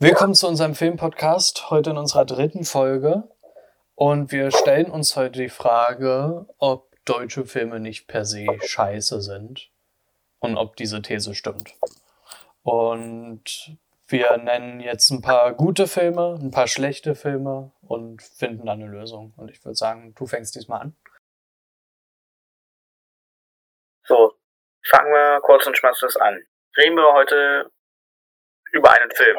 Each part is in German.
Willkommen zu unserem Filmpodcast, heute in unserer dritten Folge. Und wir stellen uns heute die Frage, ob deutsche Filme nicht per se scheiße sind und ob diese These stimmt. Und wir nennen jetzt ein paar gute Filme, ein paar schlechte Filme und finden dann eine Lösung. Und ich würde sagen, du fängst diesmal an. So, fangen wir kurz und schmerzlos an. Reden wir heute über einen Film.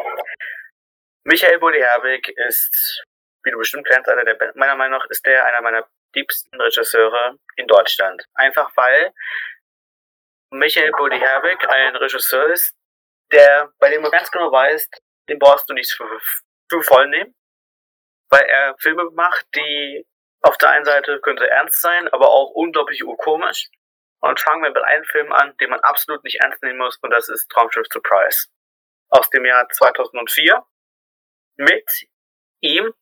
Michael Bulli-Herbig ist, wie du bestimmt kennst, einer der, meiner Meinung nach ist der einer meiner liebsten Regisseure in Deutschland. Einfach weil Michael Bulli-Herbig ein Regisseur ist, der, bei dem du ganz genau weißt, den brauchst du nicht für voll nehmen, weil er Filme macht, die auf der einen Seite könnte ernst sein, aber auch unglaublich urkomisch. Und fangen wir mit einem Film an, den man absolut nicht ernst nehmen muss, und das ist Traumschiff Surprise aus dem Jahr 2004 mit ihm,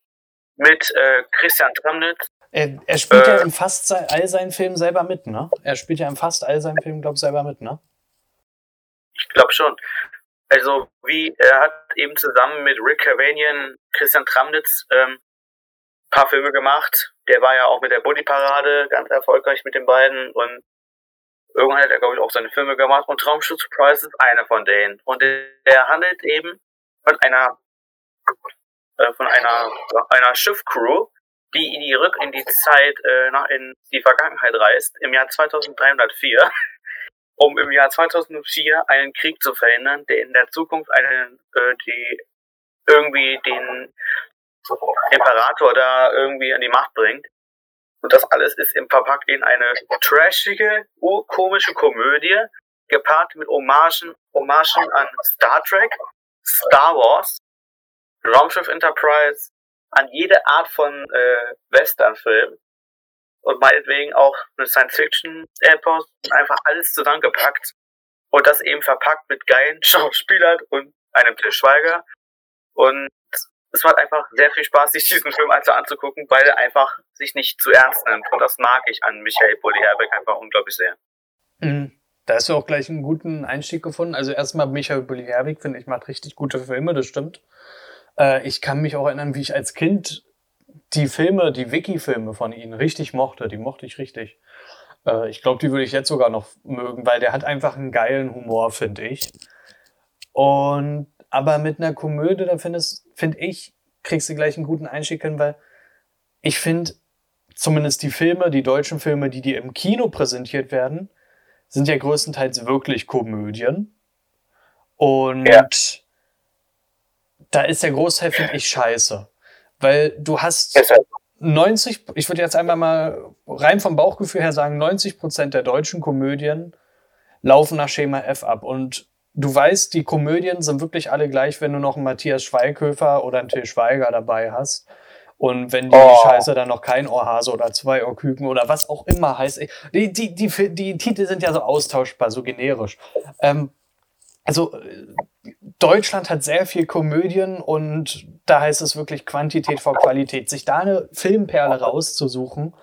mit äh, Christian Tramnitz. Er, er spielt äh, ja in fast all seinen Filmen selber mit, ne? Er spielt ja in fast all seinen Filmen, glaube ich, selber mit, ne? Ich glaube schon. Also, wie, er hat eben zusammen mit Rick Cavanian, Christian Tramnitz, ähm, paar Filme gemacht. Der war ja auch mit der Bully Parade ganz erfolgreich mit den beiden und irgendwann hat er, glaube ich, auch seine Filme gemacht und Traumschiff Surprise ist einer von denen. Und er handelt eben von einer äh, von einer, einer Schiffcrew, die in die Rück in die Zeit äh, nach in die Vergangenheit reist, im Jahr 2304, um im Jahr 2004 einen Krieg zu verhindern, der in der Zukunft einen, äh, die irgendwie den Imperator da irgendwie an die Macht bringt. Und das alles ist im verpackt in eine trashige, urkomische Komödie, gepaart mit Hommagen, Hommagen an Star Trek, Star Wars Raumschiff Enterprise, an jede Art von äh, Western-Film und meinetwegen auch eine Science-Fiction-Epos einfach alles zusammengepackt und das eben verpackt mit geilen Schauspielern und einem Til Schweiger und es macht einfach sehr viel Spaß, sich diesen Film also anzugucken, weil er einfach sich nicht zu ernst nimmt und das mag ich an Michael Bulli-Herbeck einfach unglaublich sehr. Mhm. Da hast du auch gleich einen guten Einstieg gefunden. Also erstmal Michael Bulli-Herbeck, finde ich, macht richtig gute Filme, das stimmt. Äh, ich kann mich auch erinnern, wie ich als Kind die Filme, die Wiki-Filme von ihm richtig mochte. Die mochte ich richtig. Äh, ich glaube, die würde ich jetzt sogar noch mögen, weil der hat einfach einen geilen Humor, finde ich. Und aber mit einer Komödie, da finde ich, kriegst du gleich einen guten Einstieg hin, weil ich finde, zumindest die Filme, die deutschen Filme, die dir im Kino präsentiert werden, sind ja größtenteils wirklich Komödien. Und ja da ist der Großteil, finde ich, scheiße. Weil du hast 90, ich würde jetzt einmal mal rein vom Bauchgefühl her sagen, 90 Prozent der deutschen Komödien laufen nach Schema F ab. Und du weißt, die Komödien sind wirklich alle gleich, wenn du noch einen Matthias Schweighöfer oder einen Till Schweiger dabei hast. Und wenn die oh. Scheiße dann noch kein Ohrhase oder zwei Ohrküken oder was auch immer heißt. Die, die, die, die Titel sind ja so austauschbar, so generisch. Ähm, also Deutschland hat sehr viel Komödien und da heißt es wirklich Quantität vor Qualität. Sich da eine Filmperle rauszusuchen,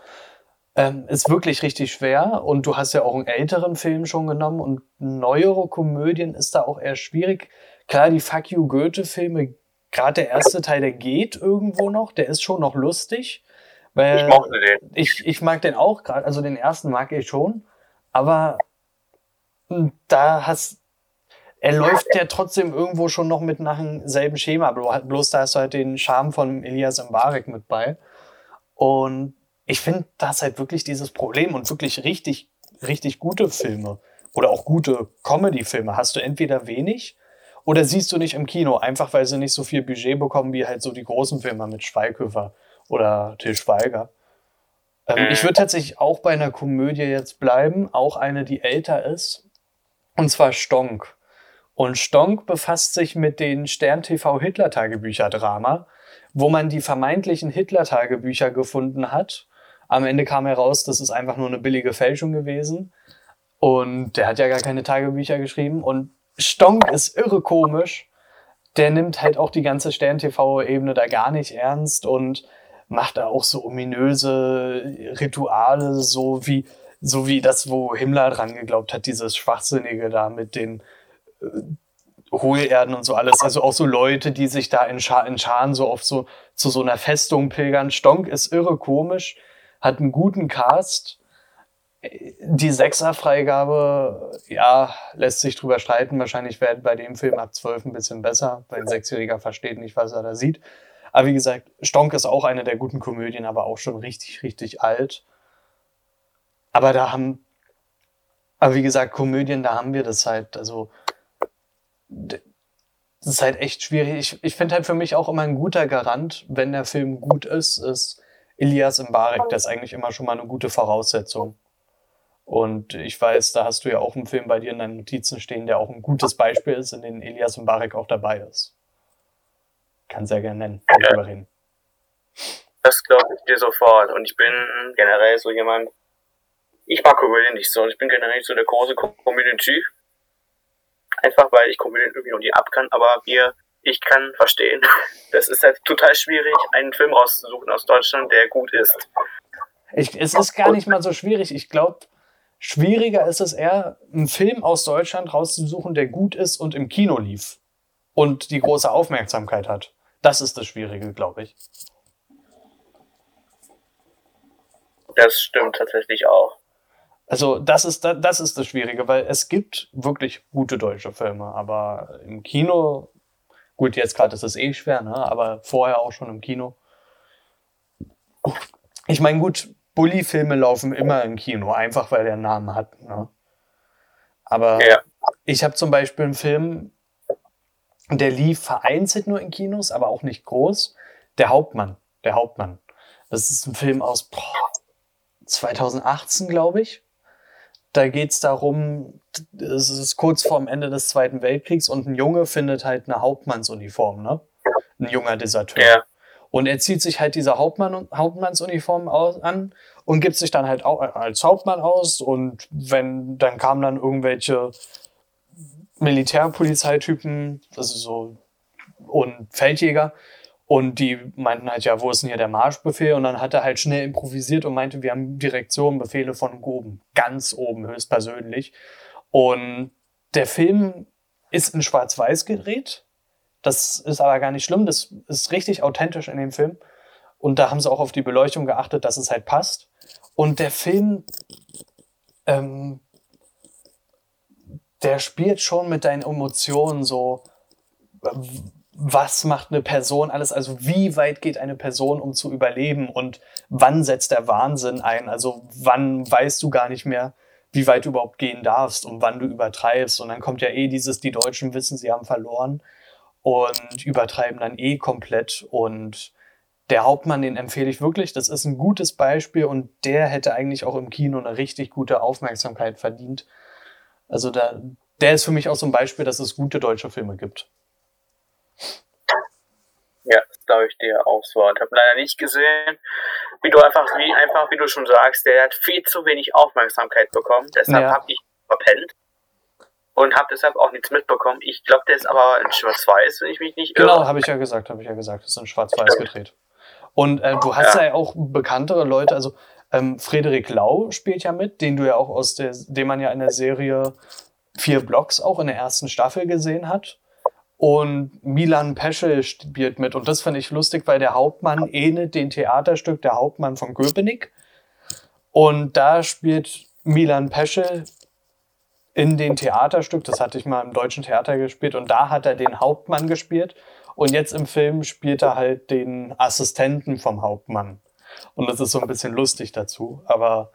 ähm, ist wirklich richtig schwer. Und du hast ja auch einen älteren Film schon genommen und neuere Komödien ist da auch eher schwierig. Klar, die Fuck You Goethe-Filme, gerade der erste Teil, der geht irgendwo noch, der ist schon noch lustig. Weil ich mochte den. Ich, ich mag den auch gerade, also den ersten mag ich schon. Aber da hast er läuft ja trotzdem irgendwo schon noch mit nach demselben Schema, bloß da hast du halt den Charme von Elias Mbarek mit bei. Und ich finde, da ist halt wirklich dieses Problem und wirklich richtig, richtig gute Filme oder auch gute Comedy-Filme hast du entweder wenig oder siehst du nicht im Kino, einfach weil sie nicht so viel Budget bekommen wie halt so die großen Filme mit Schweighöfer oder Til Schweiger. Ähm, ich würde tatsächlich auch bei einer Komödie jetzt bleiben, auch eine, die älter ist, und zwar Stonk. Und Stonk befasst sich mit den Stern-TV Hitler-Tagebücher-Drama, wo man die vermeintlichen Hitler-Tagebücher gefunden hat. Am Ende kam heraus, das ist einfach nur eine billige Fälschung gewesen. Und der hat ja gar keine Tagebücher geschrieben. Und Stonk ist irre komisch. Der nimmt halt auch die ganze Stern-TV-Ebene da gar nicht ernst und macht da auch so ominöse Rituale, so wie, so wie das, wo Himmler dran geglaubt hat, dieses Schwachsinnige da mit den Hohlerden und so alles. Also auch so Leute, die sich da in, Scha in Scharen so oft so zu so einer Festung pilgern. Stonk ist irre komisch, hat einen guten Cast. Die Sechser-Freigabe, ja, lässt sich drüber streiten. Wahrscheinlich wäre bei dem Film ab 12 ein bisschen besser, weil ein Sechsjähriger versteht nicht, was er da sieht. Aber wie gesagt, Stonk ist auch eine der guten Komödien, aber auch schon richtig, richtig alt. Aber da haben, aber wie gesagt, Komödien, da haben wir das halt, also das ist halt echt schwierig. Ich, ich finde halt für mich auch immer ein guter Garant, wenn der Film gut ist, ist Elias Mbarek. Das ist eigentlich immer schon mal eine gute Voraussetzung. Und ich weiß, da hast du ja auch einen Film bei dir in deinen Notizen stehen, der auch ein gutes Beispiel ist, in dem Elias Mbarek auch dabei ist. Kann sehr gerne nennen, ja. reden. Das glaube ich dir sofort. Und ich bin generell so jemand, ich mag Komödien nicht so. Ich bin generell nicht so der große Komödien-Typ. Einfach weil ich Komödien irgendwie noch nie ab kann, aber wir, ich kann verstehen. Das ist halt total schwierig, einen Film rauszusuchen aus Deutschland, der gut ist. Ich, es ist gar nicht mal so schwierig. Ich glaube, schwieriger ist es eher, einen Film aus Deutschland rauszusuchen, der gut ist und im Kino lief und die große Aufmerksamkeit hat. Das ist das Schwierige, glaube ich. Das stimmt tatsächlich auch. Also das ist das ist das Schwierige, weil es gibt wirklich gute deutsche Filme, aber im Kino, gut, jetzt gerade ist es eh schwer, ne? aber vorher auch schon im Kino. Ich meine, gut, Bully-Filme laufen immer im Kino, einfach weil der einen Namen hat. Ne? Aber ja. ich habe zum Beispiel einen Film, der lief vereinzelt nur in Kinos, aber auch nicht groß. Der Hauptmann. Der Hauptmann. Das ist ein Film aus boah, 2018, glaube ich. Da geht es darum, es ist kurz vorm Ende des Zweiten Weltkriegs und ein Junge findet halt eine Hauptmannsuniform, ne? Ein junger Deserteur. Ja. Und er zieht sich halt diese Hauptmann, Hauptmannsuniform aus, an und gibt sich dann halt auch als Hauptmann aus. Und wenn, dann kamen dann irgendwelche Militärpolizeitypen, also so, und Feldjäger, und die meinten halt, ja, wo ist denn hier der Marschbefehl? Und dann hat er halt schnell improvisiert und meinte, wir haben Direktion, Befehle von oben, ganz oben, höchstpersönlich. Und der Film ist in Schwarz-Weiß gedreht. Das ist aber gar nicht schlimm. Das ist richtig authentisch in dem Film. Und da haben sie auch auf die Beleuchtung geachtet, dass es halt passt. Und der Film, ähm, der spielt schon mit deinen Emotionen so was macht eine Person alles, also wie weit geht eine Person, um zu überleben und wann setzt der Wahnsinn ein, also wann weißt du gar nicht mehr, wie weit du überhaupt gehen darfst und wann du übertreibst. Und dann kommt ja eh dieses, die Deutschen wissen, sie haben verloren und übertreiben dann eh komplett. Und der Hauptmann, den empfehle ich wirklich. Das ist ein gutes Beispiel und der hätte eigentlich auch im Kino eine richtig gute Aufmerksamkeit verdient. Also da, der ist für mich auch so ein Beispiel, dass es gute deutsche Filme gibt. Ja, das glaube ich dir auch so. Ich habe leider nicht gesehen, wie du einfach, wie einfach, wie du schon sagst, der hat viel zu wenig Aufmerksamkeit bekommen. Deshalb ja. habe ich verpennt und habe deshalb auch nichts mitbekommen. Ich glaube, der ist aber in Schwarz-Weiß, wenn ich mich nicht irre. Genau, habe ich ja gesagt, habe ich ja gesagt, das ist in Schwarz-Weiß gedreht. Und äh, du hast ja. ja. auch bekanntere Leute, also ähm, Frederik Lau spielt ja mit, den du ja auch aus der, den man ja in der Serie Vier Blocks auch in der ersten Staffel gesehen hat. Und Milan Peschel spielt mit. Und das finde ich lustig, weil der Hauptmann ähnelt dem Theaterstück Der Hauptmann von Köpenick. Und da spielt Milan Peschel in dem Theaterstück, das hatte ich mal im deutschen Theater gespielt, und da hat er den Hauptmann gespielt. Und jetzt im Film spielt er halt den Assistenten vom Hauptmann. Und das ist so ein bisschen lustig dazu. Aber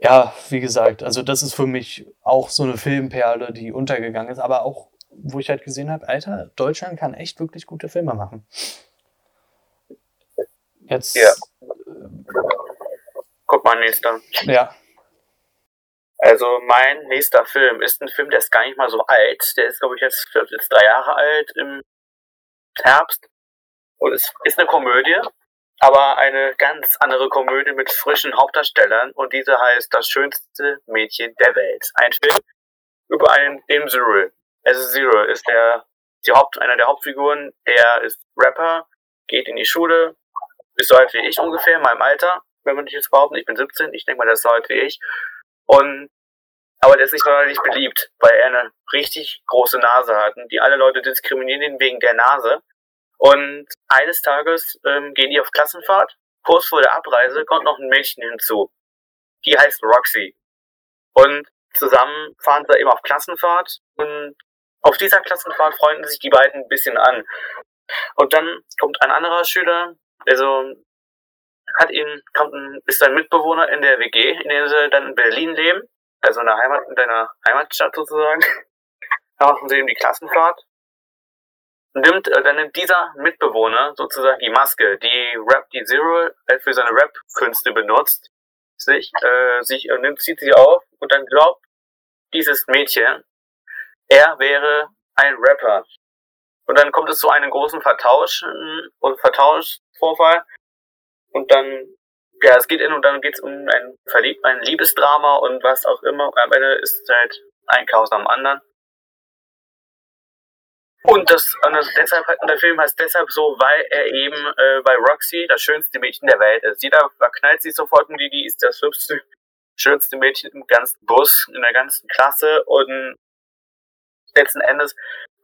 ja, wie gesagt, also das ist für mich auch so eine Filmperle, die untergegangen ist, aber auch wo ich halt gesehen habe, Alter, Deutschland kann echt wirklich gute Filme machen. Jetzt. Ja. Guck mal, nächster. Ja. Also mein nächster Film ist ein Film, der ist gar nicht mal so alt. Der ist, glaube ich, jetzt, jetzt drei Jahre alt im Herbst. Und es ist eine Komödie, aber eine ganz andere Komödie mit frischen Hauptdarstellern. Und diese heißt Das schönste Mädchen der Welt. Ein Film über einen Dem Cyril. Also Zero ist der, die Haupt, einer der Hauptfiguren, der ist Rapper, geht in die Schule, ist so alt wie ich ungefähr, in meinem Alter, wenn man nicht jetzt behaupten, ich bin 17, ich denke mal, der ist so alt wie ich. Und aber der ist nicht sonderlich beliebt, weil er eine richtig große Nase hat. Und die alle Leute diskriminieren ihn wegen der Nase. Und eines Tages ähm, gehen die auf Klassenfahrt. Kurz vor der Abreise kommt noch ein Mädchen hinzu. Die heißt Roxy. Und zusammen fahren sie eben auf Klassenfahrt. Und auf dieser Klassenfahrt freunden sich die beiden ein bisschen an. Und dann kommt ein anderer Schüler, also hat ihn, kommt ein, ist ein Mitbewohner in der WG, in der sie dann in Berlin leben also in der Heimat, in deiner Heimatstadt sozusagen, da machen sie eben die Klassenfahrt. Nimmt, äh, dann nimmt dieser Mitbewohner sozusagen die Maske, die Rap, die Zero äh, für seine Rap-Künste benutzt, sich, äh, sich, äh, nimmt, zieht sie auf und dann glaubt dieses Mädchen, er wäre ein Rapper. Und dann kommt es zu einem großen Vertausch und Vertauschvorfall. Und dann ja, es geht in und dann geht es um ein Verliebt, ein Liebesdrama und was auch immer. Am Ende ist halt ein Chaos am anderen. Und das, und das deshalb und der Film heißt deshalb so, weil er eben äh, bei Roxy das schönste Mädchen der Welt ist. Jeder verknallt sich sofort und die, die ist das hübschste, schönste Mädchen im ganzen Bus, in der ganzen Klasse und letzten Endes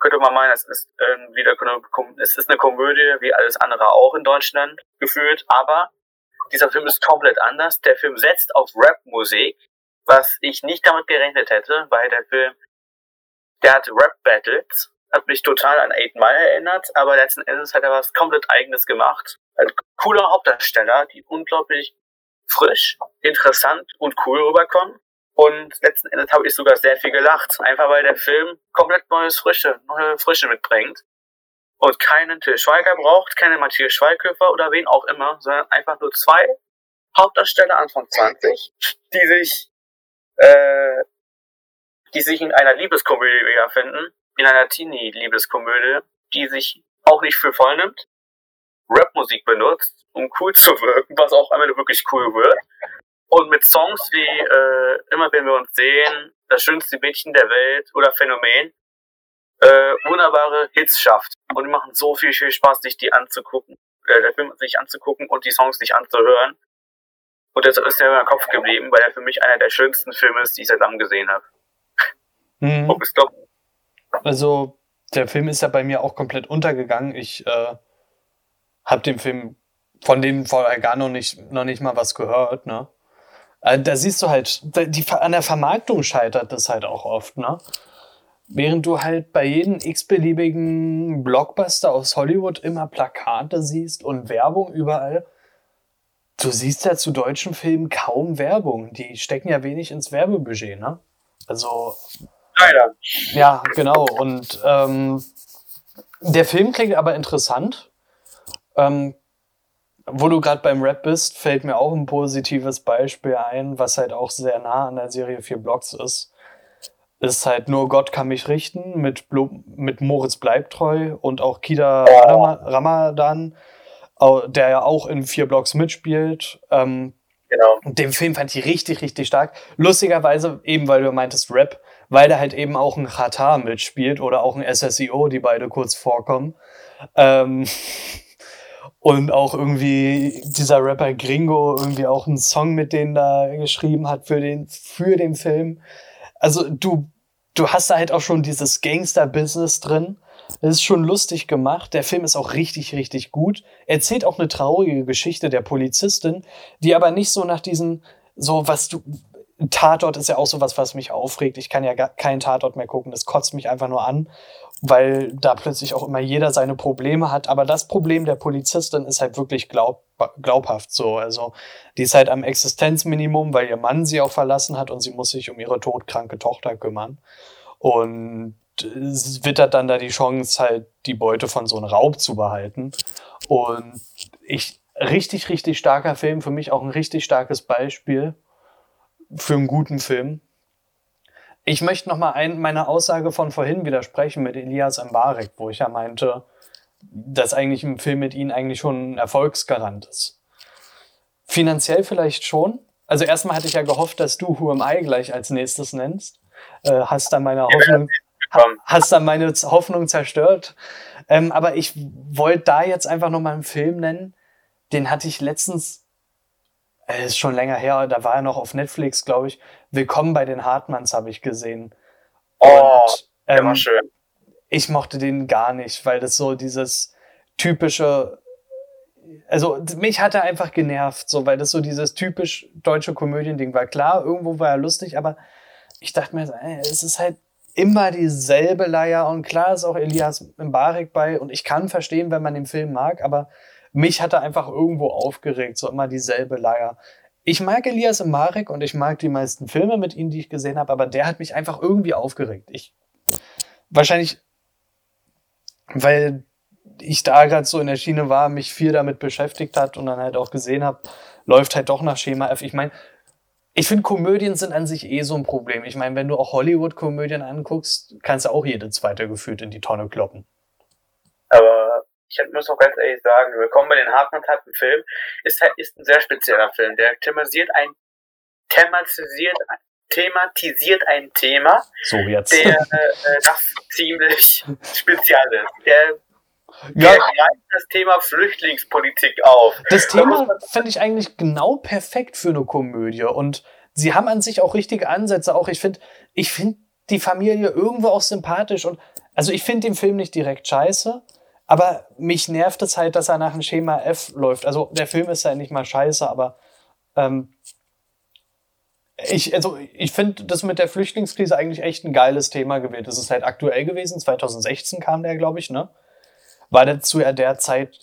könnte man meinen, es ist äh, wieder es ist eine Komödie, wie alles andere auch in Deutschland gefühlt, aber dieser Film ist komplett anders. Der Film setzt auf Rap-Musik, was ich nicht damit gerechnet hätte, weil der Film, der hat Rap-Battles, hat mich total an Eight Mile erinnert, aber letzten Endes hat er was komplett eigenes gemacht. Ein cooler Hauptdarsteller, die unglaublich frisch, interessant und cool rüberkommen. Und letzten Endes habe ich sogar sehr viel gelacht, einfach weil der Film komplett neues Frische, neue Frische mitbringt und keinen Till Schweiger braucht, keinen Matthias Schweighöfer oder wen auch immer, sondern einfach nur zwei Hauptdarsteller Anfang 20, die sich, äh, die sich in einer Liebeskomödie wiederfinden, in einer Teenie-Liebeskomödie, die sich auch nicht für voll nimmt, Rapmusik benutzt, um cool zu wirken, was auch Ende wirklich cool wird. Und mit Songs wie äh, Immer wenn wir uns sehen, Das schönste Mädchen der Welt oder Phänomen äh, wunderbare Hits schafft. Und die machen so viel, viel Spaß, sich die anzugucken, äh, der Film sich anzugucken und die Songs sich anzuhören. Und das ist mir im Kopf geblieben, weil er für mich einer der schönsten Filme ist, die ich seitdem gesehen habe. Mhm. Also, der Film ist ja bei mir auch komplett untergegangen. Ich äh, habe den Film von dem vorher gar noch nicht, noch nicht mal was gehört, ne? Äh, da siehst du halt, die, an der Vermarktung scheitert das halt auch oft, ne? Während du halt bei jedem x-beliebigen Blockbuster aus Hollywood immer Plakate siehst und Werbung überall. Du siehst ja zu deutschen Filmen kaum Werbung. Die stecken ja wenig ins Werbebudget, ne? Also. Leider. Ja, genau. Und ähm, der Film klingt aber interessant. Ähm, wo du gerade beim Rap bist, fällt mir auch ein positives Beispiel ein, was halt auch sehr nah an der Serie 4 Blocks ist ist halt nur Gott kann mich richten mit, mit Moritz Bleibtreu und auch Kida Ramadan, der ja auch in vier Blocks mitspielt. Ähm, genau. Den Film fand ich richtig, richtig stark. Lustigerweise, eben weil du meintest Rap, weil da halt eben auch ein Qatar mitspielt oder auch ein SSEO, die beide kurz vorkommen. Ähm, und auch irgendwie dieser Rapper Gringo irgendwie auch einen Song mit denen da geschrieben hat für den, für den Film. Also du du hast da halt auch schon dieses Gangster-Business drin. Das ist schon lustig gemacht. Der Film ist auch richtig, richtig gut. Erzählt auch eine traurige Geschichte der Polizistin, die aber nicht so nach diesen, so was du, Tatort ist ja auch so was, mich aufregt. Ich kann ja keinen Tatort mehr gucken. Das kotzt mich einfach nur an, weil da plötzlich auch immer jeder seine Probleme hat. Aber das Problem der Polizistin ist halt wirklich glaub, glaubhaft so. Also die ist halt am Existenzminimum, weil ihr Mann sie auch verlassen hat und sie muss sich um ihre todkranke Tochter kümmern. Und wittert dann da die Chance, halt die Beute von so einem Raub zu behalten. Und ich, richtig, richtig starker Film, für mich auch ein richtig starkes Beispiel für einen guten Film. Ich möchte noch mal ein, meine Aussage von vorhin widersprechen mit Elias Mbarek, wo ich ja meinte, dass eigentlich ein Film mit ihnen eigentlich schon ein Erfolgsgarant ist. Finanziell vielleicht schon. Also erstmal hatte ich ja gehofft, dass du Who Am I gleich als nächstes nennst. Äh, hast dann meine Hoffnung, hast dann meine Hoffnung zerstört. Ähm, aber ich wollte da jetzt einfach noch mal einen Film nennen, den hatte ich letztens es ist schon länger her, da war er noch auf Netflix, glaube ich. Willkommen bei den Hartmanns habe ich gesehen. Oh, Und, ähm, war schön. Ich mochte den gar nicht, weil das so dieses typische, also mich hat er einfach genervt, so, weil das so dieses typisch deutsche Komödiending war. Klar, irgendwo war er lustig, aber ich dachte mir, ey, es ist halt immer dieselbe Leier und klar ist auch Elias Mbarek bei und ich kann verstehen, wenn man den Film mag, aber mich hat er einfach irgendwo aufgeregt, so immer dieselbe Leier. Ich mag Elias Mbarek und ich mag die meisten Filme mit ihm, die ich gesehen habe, aber der hat mich einfach irgendwie aufgeregt. Ich wahrscheinlich, weil ich da gerade so in der Schiene war, mich viel damit beschäftigt hat und dann halt auch gesehen habe, läuft halt doch nach Schema F. Ich meine, ich finde, Komödien sind an sich eh so ein Problem. Ich meine, wenn du auch Hollywood-Komödien anguckst, kannst du auch jede zweite gefühlt in die Tonne kloppen. Aber ich muss auch ganz ehrlich sagen, Willkommen bei den Hartmann hat einen Film, ist halt ist ein sehr spezieller Film. Der thematisiert ein thematisiert thematisiert ein Thema, so jetzt. der äh, das ziemlich speziell ist. Der ja. Er greift das Thema Flüchtlingspolitik auf. Das Thema finde ich eigentlich genau perfekt für eine Komödie. Und sie haben an sich auch richtige Ansätze. Auch ich finde, ich finde die Familie irgendwo auch sympathisch. Und also ich finde den Film nicht direkt scheiße. Aber mich nervt es halt, dass er nach dem Schema F läuft. Also der Film ist ja nicht mal scheiße, aber ähm, ich, also ich finde das mit der Flüchtlingskrise eigentlich echt ein geiles Thema gewählt. Das ist halt aktuell gewesen. 2016 kam der, glaube ich, ne? war dazu ja derzeit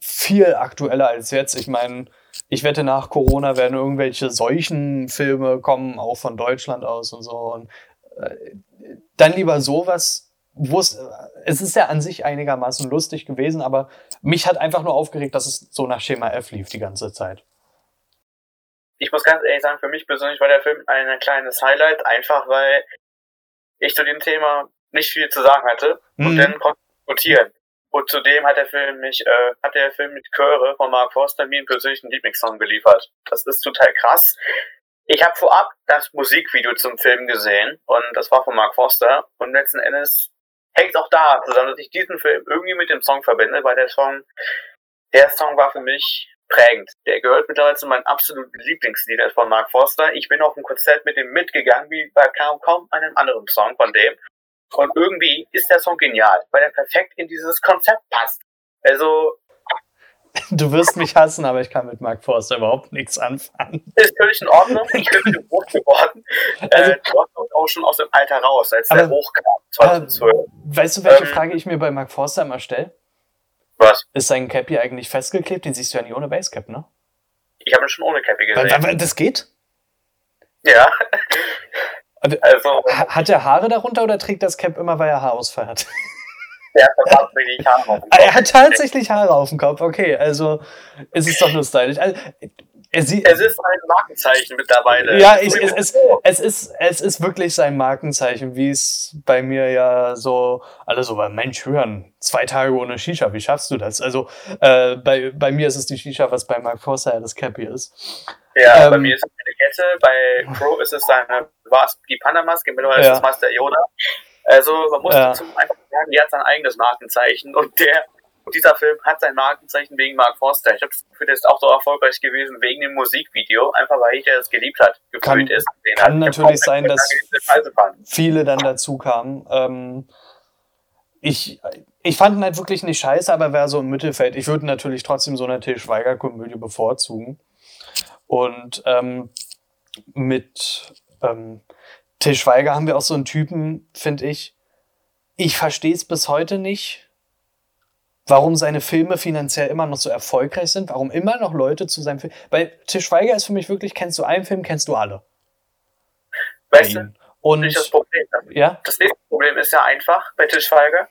viel aktueller als jetzt. Ich meine, ich wette, nach Corona werden irgendwelche solchen Filme kommen, auch von Deutschland aus und so. Und äh, dann lieber sowas, wo es, es ist ja an sich einigermaßen lustig gewesen, aber mich hat einfach nur aufgeregt, dass es so nach Schema F lief die ganze Zeit. Ich muss ganz ehrlich sagen, für mich persönlich war der Film ein kleines Highlight, einfach weil ich zu dem Thema nicht viel zu sagen hatte und mhm. dann konnte ich diskutieren. Und zudem hat der Film mich, äh, hat der Film mit Chöre von Mark Forster mir einen persönlichen Lieblingssong geliefert. Das ist total krass. Ich habe vorab das Musikvideo zum Film gesehen und das war von Mark Forster und letzten Endes hängt auch da zusammen, dass ich diesen Film irgendwie mit dem Song verbinde, weil der Song, der Song war für mich prägend. Der gehört mittlerweile zu meinen absoluten Lieblingsliedern von Mark Forster. Ich bin auf dem Konzert mit dem mitgegangen, wie bei kaum, kaum einem anderen Song von dem. Und irgendwie ist der Song genial, weil er perfekt in dieses Konzept passt. Also. Du wirst mich hassen, aber ich kann mit Mark Forster überhaupt nichts anfangen. Ist völlig in Ordnung. Ich bin groß geworden. Also, äh, auch schon aus dem Alter raus, als aber, der hochkam, 2012. weißt du, welche ähm, Frage ich mir bei Mark Forster immer stelle? Was? Ist sein Cappy eigentlich festgeklebt? Den siehst du ja nie ohne Basecap, ne? Ich habe ihn schon ohne Cappy gesehen. Das geht? Ja. Also, hat er Haare darunter oder trägt das Cap immer, weil er Haarausfall hat? Er hat tatsächlich Haare auf dem Kopf. Er hat tatsächlich Haare auf dem Kopf, okay. Also, es ist doch nur stylisch. Also, es, es ist ein Markenzeichen mittlerweile. Ja, ich, es, es, es, ist, es ist wirklich sein Markenzeichen, wie es bei mir ja so, alle so, Mensch, hören, zwei Tage ohne Shisha, wie schaffst du das? Also äh, bei, bei mir ist es die Shisha, was bei Mark Forster ja das Cappy ist. Ja, ähm, bei mir ist es eine Kette, bei Crow ist es seine, war es die Panda-Maske, mittlerweile ja. ist es Master Yoda. Also man muss ja. dazu einfach sagen, die hat sein eigenes Markenzeichen und der und dieser Film hat sein Markenzeichen wegen Mark Forster. Ich habe das Gefühl, der ist auch so erfolgreich gewesen wegen dem Musikvideo, einfach weil ich der das geliebt hat, gefühlt ist. Kann hat. natürlich sein, dass viele dann dazu kamen. Ähm, ich, ich fand ihn halt wirklich nicht scheiße, aber wäre so im Mittelfeld. Ich würde natürlich trotzdem so eine Til Schweiger-Komödie bevorzugen. Und ähm, mit ähm, Til Schweiger haben wir auch so einen Typen, finde ich. Ich verstehe es bis heute nicht warum seine Filme finanziell immer noch so erfolgreich sind, warum immer noch Leute zu seinem Film. Weil Til Schweiger ist für mich wirklich, kennst du einen Film, kennst du alle. Weißt du? Und das Problem. Ja? Das nächste Problem ist ja einfach bei Til Schweiger.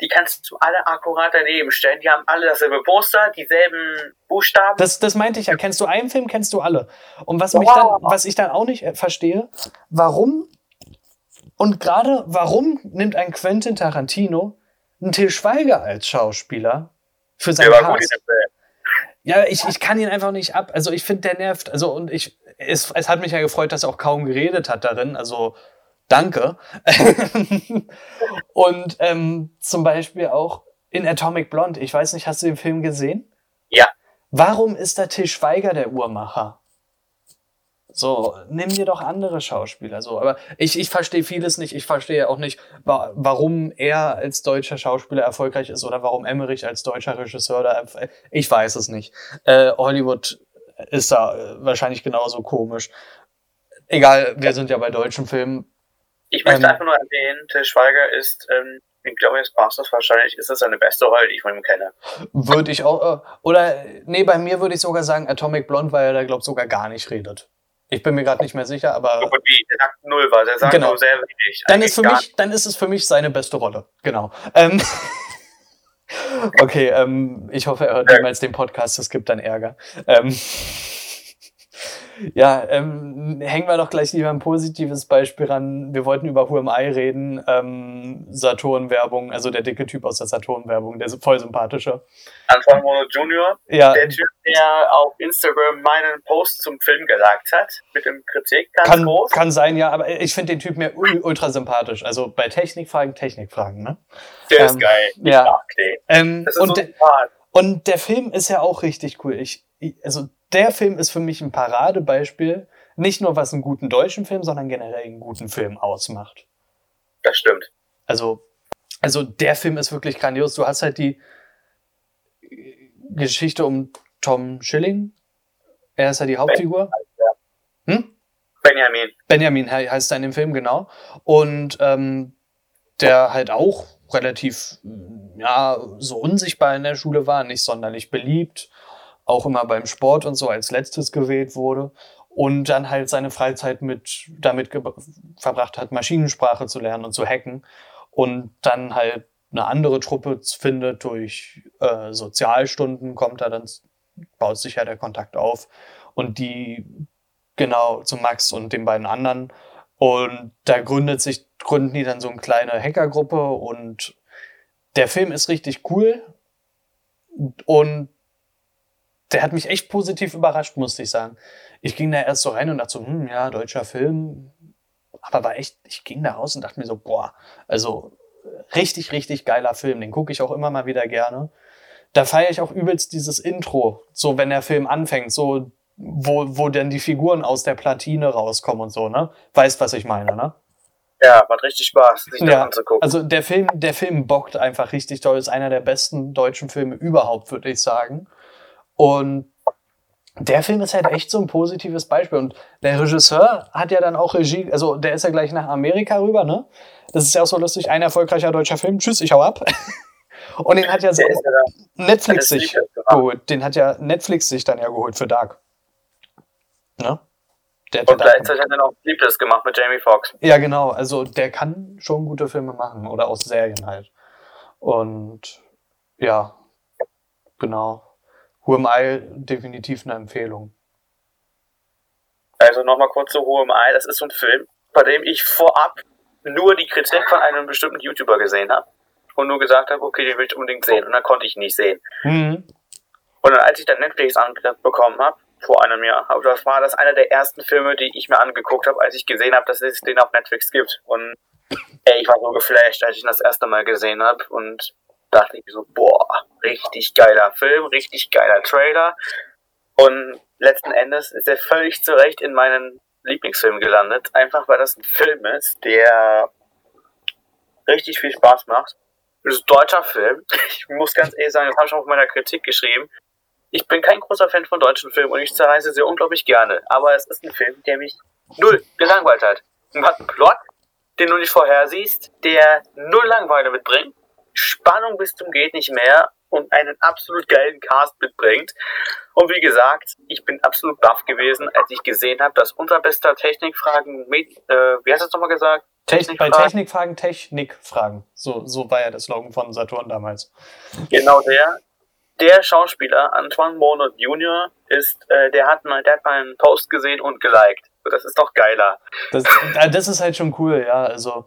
Die kannst du alle akkurat daneben stellen. Die haben alle dasselbe Poster, dieselben Buchstaben. Das, das meinte ich ja. Kennst du einen Film, kennst du alle. Und was, mich dann, was ich dann auch nicht verstehe, warum und gerade warum nimmt ein Quentin Tarantino ein Til Schweiger als Schauspieler für sein Der Cast. Ja, ich, ich kann ihn einfach nicht ab. Also ich finde, der nervt. Also und ich, es, es hat mich ja gefreut, dass er auch kaum geredet hat darin. Also danke. und ähm, zum Beispiel auch in Atomic Blonde. Ich weiß nicht, hast du den Film gesehen? Ja. Warum ist der Til Schweiger der Uhrmacher? So, nimm dir doch andere Schauspieler. So, aber ich, ich verstehe vieles nicht. Ich verstehe auch nicht, wa warum er als deutscher Schauspieler erfolgreich ist oder warum Emmerich als deutscher Regisseur da. Ich weiß es nicht. Äh, Hollywood ist da äh, wahrscheinlich genauso komisch. Egal, wir sind ja bei deutschen Filmen. Ich möchte ähm, einfach nur erwähnen, Til Schweiger ist ähm, ich glaube, jetzt passt das wahrscheinlich. Ist das seine beste Rolle, die ich von ihm kenne? Würde ich auch, äh, oder, nee, bei mir würde ich sogar sagen Atomic Blonde, weil er da, glaube ich, sogar gar nicht redet. Ich bin mir gerade nicht mehr sicher, aber. Aber wie, der sagt null was, er sagt genau. nur sehr wenig. Dann ist, für mich, dann ist es für mich seine beste Rolle. Genau. Ähm, okay, ähm, ich hoffe, er hört niemals den Podcast, es gibt dann Ärger. Ähm, ja, ähm, hängen wir doch gleich lieber ein positives Beispiel ran. Wir wollten über Who Am I reden, ähm, Saturn-Werbung, also der dicke Typ aus der Saturn-Werbung, der ist voll sympathischer. Antoine Mono Jr., ja. der Typ, der auf Instagram meinen Post zum Film gelagt hat, mit dem Kritik, ganz kann, groß. Kann sein, ja, aber ich finde den Typ mir ultra sympathisch. Also bei Technikfragen, Technikfragen, ne? Der ähm, ist geil. Ja. Ähm, das ist und, so de und der Film ist ja auch richtig cool. Ich, also der Film ist für mich ein Paradebeispiel, nicht nur was einen guten deutschen Film, sondern generell einen guten Film ausmacht. Das stimmt. Also, also der Film ist wirklich grandios. Du hast halt die Geschichte um Tom Schilling. Er ist ja die Hauptfigur. Hm? Benjamin. Benjamin heißt er in dem Film, genau. Und ähm, der halt auch relativ ja, so unsichtbar in der Schule war, nicht sonderlich beliebt auch immer beim Sport und so als letztes gewählt wurde und dann halt seine Freizeit mit damit verbracht hat, Maschinensprache zu lernen und zu hacken und dann halt eine andere Truppe findet durch äh, Sozialstunden kommt er dann baut sich ja der Kontakt auf und die genau zu Max und den beiden anderen und da gründet sich gründen die dann so eine kleine Hackergruppe und der Film ist richtig cool und der hat mich echt positiv überrascht, musste ich sagen. Ich ging da erst so rein und dachte so, hm, ja, deutscher Film. Aber war echt, ich ging da raus und dachte mir so, boah, also richtig, richtig geiler Film. Den gucke ich auch immer mal wieder gerne. Da feiere ich auch übelst dieses Intro, so wenn der Film anfängt, so wo, wo denn die Figuren aus der Platine rauskommen und so, ne? Weißt, was ich meine, ne? Ja, macht richtig Spaß, sich ja, das anzugucken. Also der Film, der Film bockt einfach richtig toll. Ist einer der besten deutschen Filme überhaupt, würde ich sagen. Und der Film ist halt echt so ein positives Beispiel. Und der Regisseur hat ja dann auch Regie, also der ist ja gleich nach Amerika rüber, ne? Das ist ja auch so lustig, ein erfolgreicher deutscher Film. Tschüss, ich hau ab. Und den hat ja, so Netflix sich geholt. Den hat ja Netflix sich dann ja geholt für Dark. Ne? Der hat Und gleichzeitig hat er noch Sleepless gemacht mit Jamie Foxx. Ja, genau. Also der kann schon gute Filme machen oder aus Serien halt. Und ja, genau. Who Am I definitiv eine Empfehlung. Also nochmal kurz zu Who Am I. Das ist so ein Film, bei dem ich vorab nur die Kritik von einem bestimmten YouTuber gesehen habe und nur gesagt habe, okay, den will ich unbedingt sehen. Und dann konnte ich ihn nicht sehen. Mhm. Und dann, als ich dann Netflix bekommen habe, vor einem Jahr, das war das einer der ersten Filme, die ich mir angeguckt habe, als ich gesehen habe, dass es den auf Netflix gibt. Und ey, ich war so geflasht, als ich ihn das erste Mal gesehen habe. Und dachte ich so, boah, richtig geiler Film, richtig geiler Trailer. Und letzten Endes ist er völlig zurecht in meinen Lieblingsfilm gelandet. Einfach weil das ein Film ist, der richtig viel Spaß macht. Das ist ein deutscher Film. Ich muss ganz ehrlich sagen, das habe ich auch in meiner Kritik geschrieben. Ich bin kein großer Fan von deutschen Filmen und ich zerreiße sie unglaublich gerne. Aber es ist ein Film, der mich null gelangweilt hat. Und hat einen Plot, den du nicht vorher siehst, der null Langeweile mitbringt Spannung bis zum geht nicht mehr und einen absolut geilen Cast mitbringt. Und wie gesagt, ich bin absolut baff gewesen, als ich gesehen habe, dass unser bester Technikfragen, äh, wie hast du es nochmal gesagt? Technikfragen. Bei Technikfragen Technikfragen. So, so war ja der Slogan von Saturn damals. Genau der. Der Schauspieler Antoine Monod Jr. ist, äh, der hat mal, der hat mal einen Post gesehen und geliked. Das ist doch geiler. Das, äh, das ist halt schon cool, ja. Also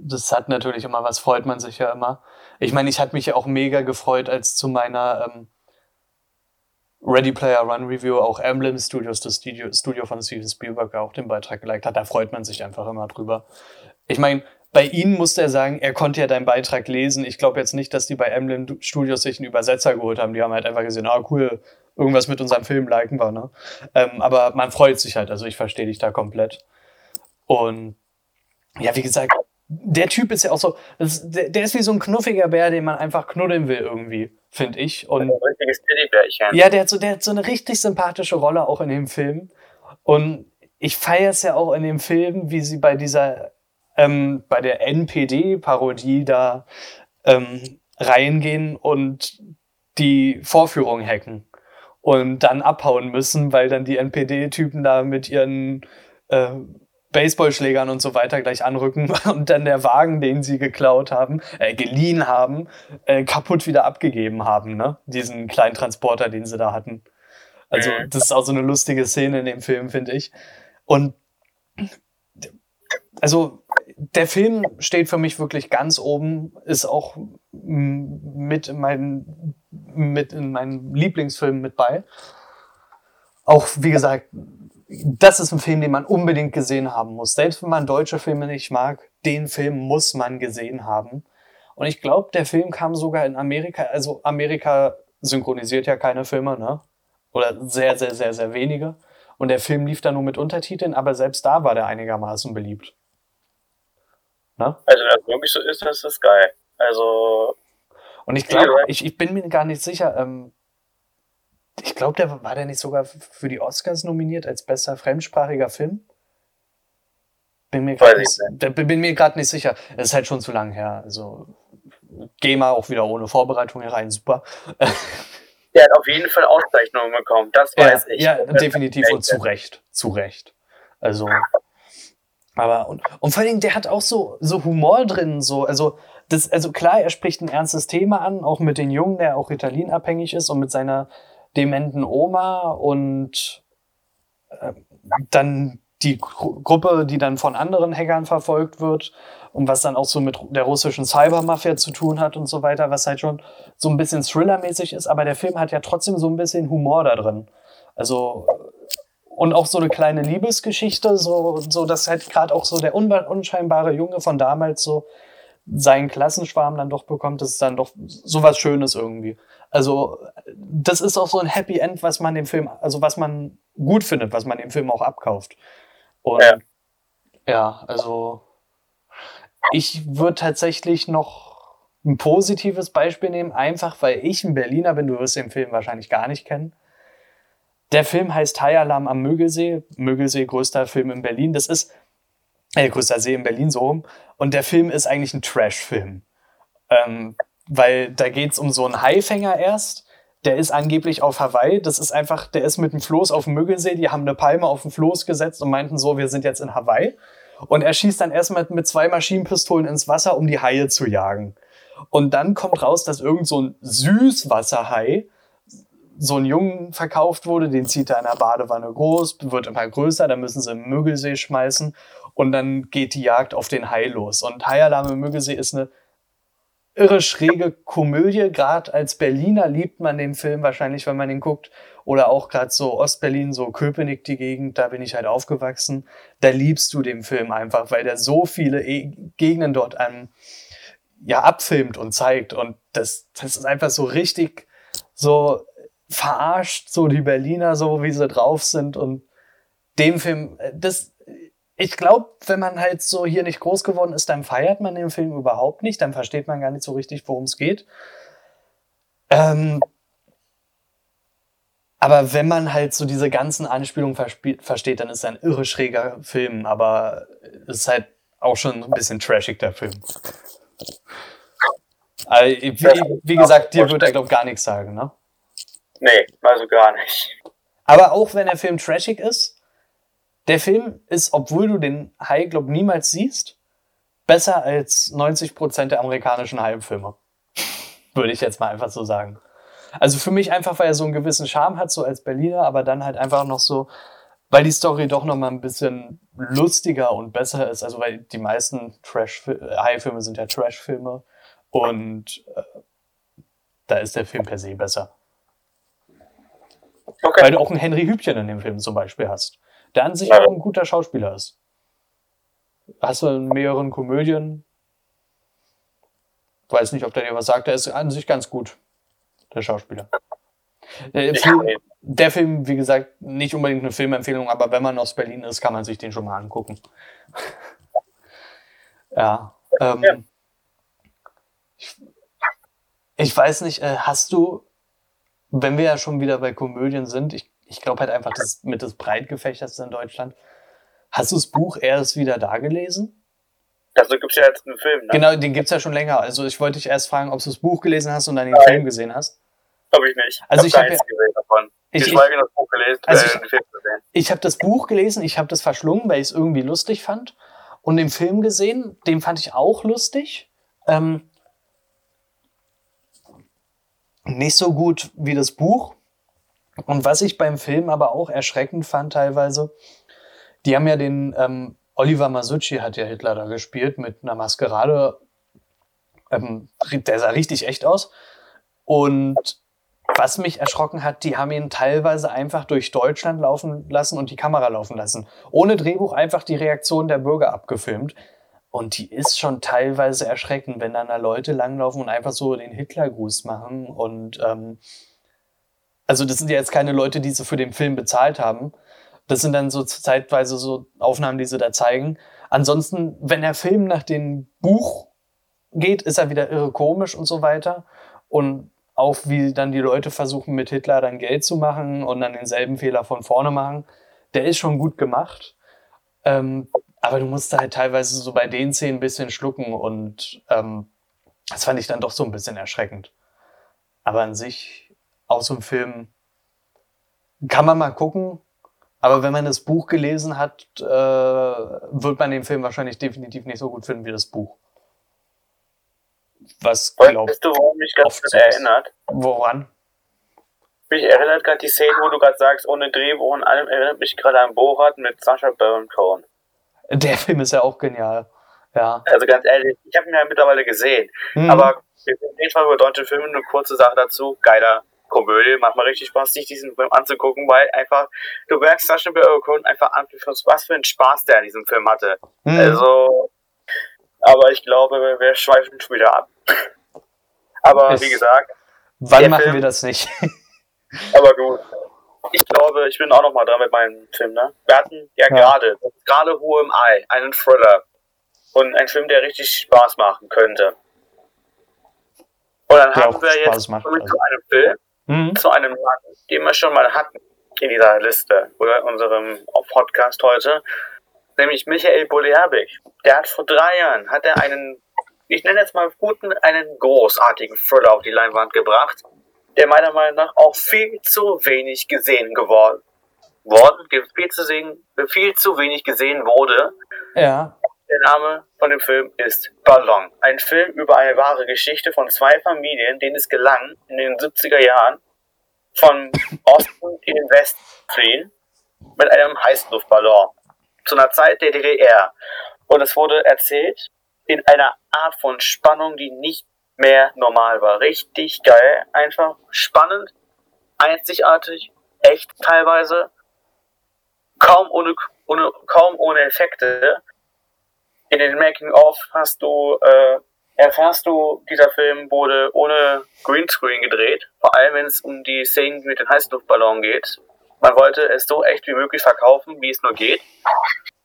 das hat natürlich immer was, freut man sich ja immer. Ich meine, ich hatte mich auch mega gefreut, als zu meiner ähm, Ready Player Run Review auch Emblem Studios, das Studio, Studio von Steven Spielberg, auch den Beitrag geliked hat. Da freut man sich einfach immer drüber. Ich meine, bei Ihnen musste er sagen, er konnte ja deinen Beitrag lesen. Ich glaube jetzt nicht, dass die bei Emblem Studios sich einen Übersetzer geholt haben. Die haben halt einfach gesehen, ah cool, irgendwas mit unserem Film liken wir, ne? Ähm, aber man freut sich halt, also ich verstehe dich da komplett. Und ja, wie gesagt, der Typ ist ja auch so, das, der, der, ist wie so ein knuffiger Bär, den man einfach knuddeln will irgendwie, finde ich. Und, ein richtiges Teddybärchen. Ja, der hat, so, der hat so eine richtig sympathische Rolle auch in dem Film. Und ich feiere es ja auch in dem Film, wie sie bei dieser, ähm, bei der NPD-Parodie da ähm, reingehen und die Vorführung hacken und dann abhauen müssen, weil dann die NPD-Typen da mit ihren äh, Baseballschlägern und so weiter gleich anrücken und dann der Wagen, den sie geklaut haben, äh, geliehen haben, äh, kaputt wieder abgegeben haben, ne? Diesen kleinen Transporter, den sie da hatten. Also, mhm. das ist auch so eine lustige Szene in dem Film, finde ich. Und also der Film steht für mich wirklich ganz oben, ist auch mit in meinen, mit in meinen Lieblingsfilmen mit bei. Auch, wie gesagt, das ist ein Film, den man unbedingt gesehen haben muss. Selbst wenn man deutsche Filme nicht mag, den Film muss man gesehen haben. Und ich glaube, der Film kam sogar in Amerika, also Amerika synchronisiert ja keine Filme, ne? Oder sehr, sehr, sehr, sehr wenige. Und der Film lief da nur mit Untertiteln, aber selbst da war der einigermaßen beliebt. Ne? Also, wenn das wirklich so ist, das ist geil. Also. Und ich glaube, ich, ich bin mir gar nicht sicher, ähm, ich glaube, der war der nicht sogar für die Oscars nominiert als bester fremdsprachiger Film? Bin mir gerade nicht, bin mir gerade nicht sicher. Es ist halt schon zu lang her. Also geh mal auch wieder ohne Vorbereitung rein, super. Der hat auf jeden Fall Auszeichnungen bekommen, das weiß ja, ich. Ja, definitiv und zu Recht. Zu Recht. Also, aber, und, und vor allen Dingen, der hat auch so, so Humor drin, so, also, das, also klar, er spricht ein ernstes Thema an, auch mit den Jungen, der auch Ritalin abhängig ist und mit seiner dementen Oma und äh, dann die Gru Gruppe, die dann von anderen Hackern verfolgt wird und was dann auch so mit der russischen Cybermafia zu tun hat und so weiter, was halt schon so ein bisschen Thriller-mäßig ist, aber der Film hat ja trotzdem so ein bisschen Humor da drin. Also und auch so eine kleine Liebesgeschichte, so, so dass halt gerade auch so der unscheinbare Junge von damals so seinen Klassenschwarm dann doch bekommt, das ist dann doch so was Schönes irgendwie. Also, das ist auch so ein Happy End, was man dem Film, also was man gut findet, was man dem Film auch abkauft. Und ja, ja also ich würde tatsächlich noch ein positives Beispiel nehmen, einfach weil ich ein Berliner bin, du wirst den Film wahrscheinlich gar nicht kennen. Der Film heißt High Alarm am Mögelsee. Mögelsee, größter Film in Berlin. Das ist, äh, größter See in Berlin, so rum. Und der Film ist eigentlich ein Trash-Film. Ähm, weil da geht's um so einen Haifänger erst. Der ist angeblich auf Hawaii. Das ist einfach, der ist mit dem Floß auf dem Müggelsee. Die haben eine Palme auf den Floß gesetzt und meinten so, wir sind jetzt in Hawaii. Und er schießt dann erstmal mit zwei Maschinenpistolen ins Wasser, um die Haie zu jagen. Und dann kommt raus, dass irgend so ein Süßwasserhai so ein Jungen verkauft wurde, den zieht er in der Badewanne groß, wird immer größer, dann müssen sie im Müggelsee schmeißen und dann geht die Jagd auf den Hai los. Und Haialarm im Müggelsee ist eine irre schräge Komödie. Gerade als Berliner liebt man den Film wahrscheinlich, wenn man ihn guckt. Oder auch gerade so Ostberlin, so Köpenick, die Gegend, da bin ich halt aufgewachsen. Da liebst du den Film einfach, weil der so viele e Gegenden dort an, ja, abfilmt und zeigt. Und das, das ist einfach so richtig so verarscht, so die Berliner, so wie sie drauf sind. Und dem Film, äh, das, ich glaube, wenn man halt so hier nicht groß geworden ist, dann feiert man den Film überhaupt nicht, dann versteht man gar nicht so richtig, worum es geht. Ähm, aber wenn man halt so diese ganzen Anspielungen versteht, dann ist es ein irre schräger Film, aber es ist halt auch schon ein bisschen trashig, der Film. Also, wie, wie, gesagt, dir würde er, glaube ich, gar nichts sagen, ne? Nee, also gar nicht. Aber auch wenn der Film trashig ist, der Film ist, obwohl du den Hai, glaub, niemals siehst, besser als 90% der amerikanischen Hai-Filme. Würde ich jetzt mal einfach so sagen. Also für mich einfach, weil er so einen gewissen Charme hat, so als Berliner, aber dann halt einfach noch so, weil die Story doch noch mal ein bisschen lustiger und besser ist. Also weil die meisten Trash-Hai-Filme sind ja Trash-Filme und äh, da ist der Film per se besser. Okay. Weil du auch einen Henry Hübchen in dem Film zum Beispiel hast der an sich auch ein guter Schauspieler ist. Hast du in mehreren Komödien. Weiß nicht, ob der dir was sagt. Der ist an sich ganz gut, der Schauspieler. Der Film, der Film, wie gesagt, nicht unbedingt eine Filmempfehlung, aber wenn man aus Berlin ist, kann man sich den schon mal angucken. ja. Ähm. Ich, ich, weiß nicht, äh, hast du, wenn wir ja schon wieder bei Komödien sind, ich, ich glaube halt einfach, das mit das Breitgefächertste in Deutschland. Hast du das Buch erst wieder da gelesen? Also gibt es ja jetzt einen Film, ne? Genau, den gibt es ja schon länger. Also ich wollte dich erst fragen, ob du das Buch gelesen hast und dann den Nein. Film gesehen hast. Habe ich nicht. Also ich habe hab ja, davon. Ich, ich, ich das Buch gelesen, also äh, ich, ich habe das Buch gelesen, ich habe das verschlungen, weil ich es irgendwie lustig fand. Und den Film gesehen, den fand ich auch lustig. Ähm, nicht so gut wie das Buch. Und was ich beim Film aber auch erschreckend fand teilweise, die haben ja den, ähm, Oliver Masucci hat ja Hitler da gespielt mit einer Maskerade. Ähm, der sah richtig echt aus. Und was mich erschrocken hat, die haben ihn teilweise einfach durch Deutschland laufen lassen und die Kamera laufen lassen. Ohne Drehbuch einfach die Reaktion der Bürger abgefilmt. Und die ist schon teilweise erschreckend, wenn dann da Leute langlaufen und einfach so den Hitlergruß machen. Und ähm, also das sind ja jetzt keine Leute, die sie für den Film bezahlt haben. Das sind dann so zeitweise so Aufnahmen, die sie da zeigen. Ansonsten, wenn der Film nach dem Buch geht, ist er wieder irre komisch und so weiter. Und auch wie dann die Leute versuchen, mit Hitler dann Geld zu machen und dann denselben Fehler von vorne machen. Der ist schon gut gemacht. Ähm, aber du musst halt teilweise so bei den Szenen ein bisschen schlucken und ähm, das fand ich dann doch so ein bisschen erschreckend. Aber an sich, aus dem Film, kann man mal gucken. Aber wenn man das Buch gelesen hat, äh, wird man den Film wahrscheinlich definitiv nicht so gut finden wie das Buch. Was glaubst du, woran mich ganz gut erinnert? Woran? Mich erinnert gerade die Szene, wo du gerade sagst, ohne Drehbuch und allem, erinnert mich gerade an Borat mit Sascha Baron Cohen. Der Film ist ja auch genial. Ja. Also ganz ehrlich, ich habe ihn ja mittlerweile gesehen. Mhm. Aber wir reden mal über deutsche Filme, eine kurze Sache dazu. Geiler Komödie, macht mal richtig Spaß, sich diesen Film anzugucken, weil einfach, du merkst Sascha Baron Cohen einfach an, was für einen Spaß der in diesem Film hatte. Mhm. Also, aber ich glaube, wir schweifen schon wieder ab. Aber es, wie gesagt. Wann machen Film, wir das nicht? aber gut. Ich glaube, ich bin auch noch mal dran mit meinem Film, ne? Wir hatten ja, ja. gerade, gerade Hohe im Ei, einen Thriller. Und einen Film, der richtig Spaß machen könnte. Und dann der haben wir jetzt macht, also. zu einem Film, mhm. zu einem Mann, den wir schon mal hatten in dieser Liste oder unserem Podcast heute, nämlich Michael Boleabik. Der hat vor drei Jahren hat er einen, ich nenne jetzt mal guten, einen großartigen Thriller auf die Leinwand gebracht, der meiner Meinung nach auch viel zu wenig gesehen geworden worden, viel zu, sehen, viel zu wenig gesehen wurde. Ja. Der Name von dem Film ist Ballon. Ein Film über eine wahre Geschichte von zwei Familien, denen es gelang, in den 70er Jahren von Osten in den Westen zu fliehen mit einem Heißluftballon zu einer Zeit der DDR. Und es wurde erzählt in einer Art von Spannung, die nicht mehr normal war. Richtig geil, einfach spannend, einzigartig, echt teilweise, kaum ohne, ohne kaum ohne Effekte. In den Making-of hast du äh, erfährst du, dieser Film wurde ohne Greenscreen gedreht, vor allem wenn es um die Szenen mit dem Heißluftballon geht. Man wollte es so echt wie möglich verkaufen, wie es nur geht.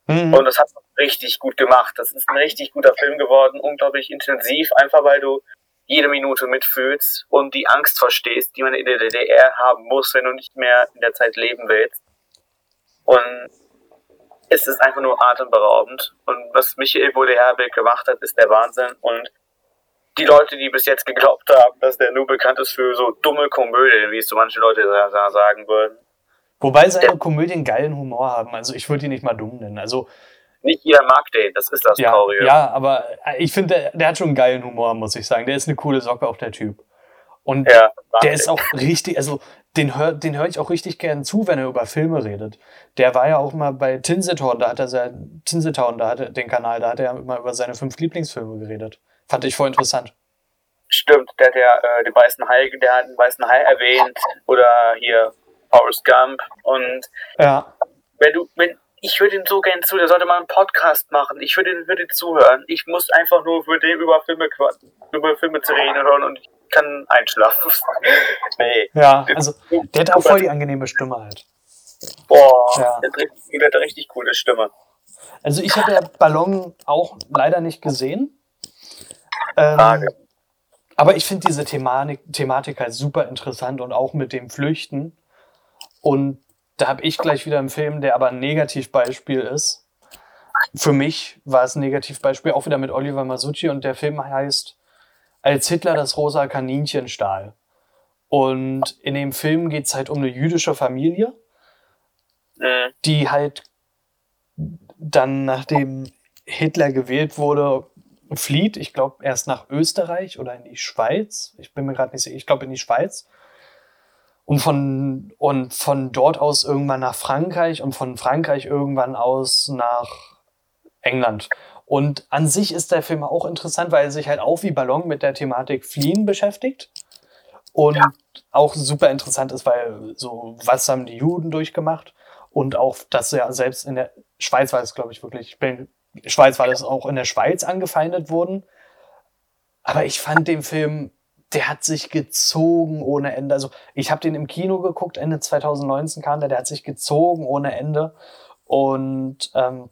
Mhm. Und das hat richtig gut gemacht. Das ist ein richtig guter Film geworden, unglaublich intensiv, einfach weil du jede Minute mitfühlst und die Angst verstehst, die man in der DDR haben muss, wenn du nicht mehr in der Zeit leben willst. Und es ist einfach nur atemberaubend. Und was Michael Bodeherbeck gemacht hat, ist der Wahnsinn. Und die Leute, die bis jetzt geglaubt haben, dass der nur bekannt ist für so dumme Komödien, wie es so manche Leute sagen würden, Wobei seine Komödien geilen Humor haben. Also ich würde ihn nicht mal dumm nennen. Also nicht jeder mag den, das ist das ja, Traurige. Ja, aber ich finde, der, der, hat schon einen geilen Humor, muss ich sagen. Der ist eine coole Socke, auch der Typ. Und ja, der ist auch richtig, also den höre den hör ich auch richtig gern zu, wenn er über Filme redet. Der war ja auch mal bei Tinseltown, da hat er sein, Tinseltown, da hat er den Kanal, da hat er immer über seine fünf Lieblingsfilme geredet. Fand ich voll interessant. Stimmt, der hat ja äh, den weißen Hai, der hat den weißen Hai erwähnt oder hier Forrest Gump und ja. wenn du, wenn ich würde ihn so gern zu, der sollte mal einen Podcast machen. Ich würde ihn, würde zuhören. Ich muss einfach nur für den über Filme über Filme zu reden hören und ich kann einschlafen. nee. Ja, also der hat auch voll die angenehme Stimme halt. Boah, ja. der, hat, der hat eine richtig coole Stimme. Also ich habe ja Ballon auch leider nicht gesehen. Ähm, aber ich finde diese Thematik, Thematik halt super interessant und auch mit dem Flüchten. Und da habe ich gleich wieder einen Film, der aber ein Negativbeispiel ist. Für mich war es ein Negativbeispiel, auch wieder mit Oliver Masucci und der Film heißt Als Hitler das rosa Kaninchen stahl. Und in dem Film geht es halt um eine jüdische Familie, mhm. die halt dann, nachdem Hitler gewählt wurde, flieht. Ich glaube, erst nach Österreich oder in die Schweiz. Ich bin mir gerade nicht sicher. Ich glaube, in die Schweiz und von, und von dort aus irgendwann nach Frankreich und von Frankreich irgendwann aus nach England. Und an sich ist der Film auch interessant, weil er sich halt auch wie Ballon mit der Thematik Fliehen beschäftigt. Und ja. auch super interessant ist, weil so, was haben die Juden durchgemacht? Und auch, dass ja selbst in der Schweiz war es, glaube ich, wirklich, ich bin, Schweiz war das auch in der Schweiz angefeindet wurden. Aber ich fand den Film der hat sich gezogen ohne Ende. Also ich habe den im Kino geguckt, Ende 2019 kam der, der hat sich gezogen ohne Ende. Und ähm,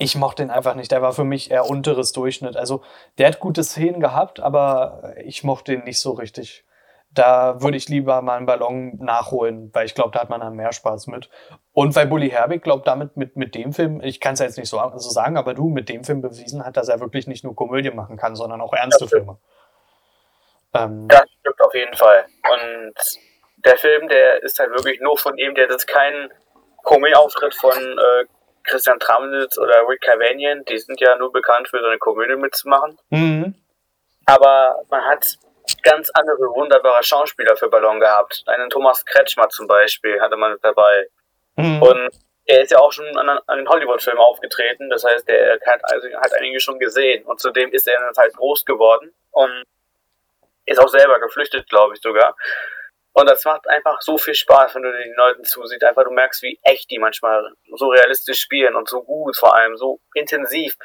ich mochte den einfach nicht. Der war für mich eher unteres Durchschnitt. Also der hat gute Szenen gehabt, aber ich mochte ihn nicht so richtig. Da würde ich lieber mal einen Ballon nachholen, weil ich glaube, da hat man dann mehr Spaß mit. Und weil Bully Herbig, glaube damit mit, mit dem Film, ich kann es ja jetzt nicht so, so sagen, aber du mit dem Film bewiesen hat, dass er wirklich nicht nur Komödie machen kann, sondern auch ernste Filme. Ähm, das stimmt auf jeden Fall. Und der Film, der ist halt wirklich nur von ihm, der hat jetzt keinen Komödienauftritt von äh, Christian Tramnitz oder Rick Cavanian. Die sind ja nur bekannt für so eine Komödie mitzumachen. Mhm. Aber man hat ganz andere wunderbare Schauspieler für Ballon gehabt. Einen Thomas Kretschmer zum Beispiel hatte man dabei. Mhm. Und er ist ja auch schon an, an den Hollywood-Filmen aufgetreten. Das heißt, er hat, also, hat einige schon gesehen. Und zudem ist er in der Zeit groß geworden. Und ist auch selber geflüchtet, glaube ich sogar. Und das macht einfach so viel Spaß, wenn du den Leuten zusiehst. Einfach du merkst, wie echt die manchmal so realistisch spielen und so gut vor allem, so intensiv.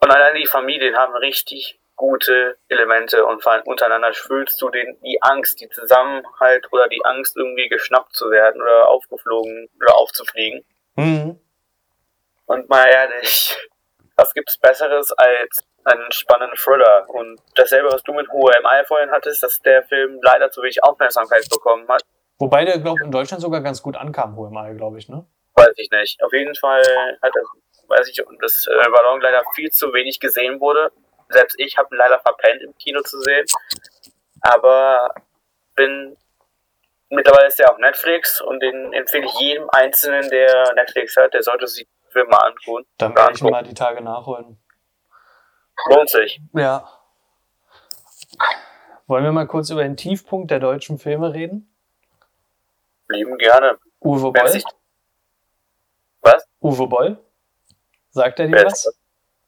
Und allein die Familien haben richtig gute Elemente und vor allem untereinander fühlst du den, die Angst, die Zusammenhalt oder die Angst, irgendwie geschnappt zu werden oder aufgeflogen oder aufzufliegen. Mhm. Und mal ehrlich, was gibt's Besseres als einen spannenden Thriller. Und dasselbe, was du mit HMI vorhin hattest, dass der Film leider zu wenig Aufmerksamkeit bekommen hat. Wobei der, glaube in Deutschland sogar ganz gut ankam, HMI, glaube ich, ne? Weiß ich nicht. Auf jeden Fall hat er, weiß ich, dass äh, Ballon leider viel zu wenig gesehen wurde. Selbst ich habe ihn leider verpennt, im Kino zu sehen. Aber bin mittlerweile ist er auf Netflix und den empfehle ich jedem Einzelnen, der Netflix hat, der sollte sich Film mal antun. Dann werde ich mal die Tage nachholen. Lohnt sich. Ja. Wollen wir mal kurz über den Tiefpunkt der deutschen Filme reden? Lieben gerne. Uwe Boll? Sich... Was? Uwe Boll? Sagt er dir was?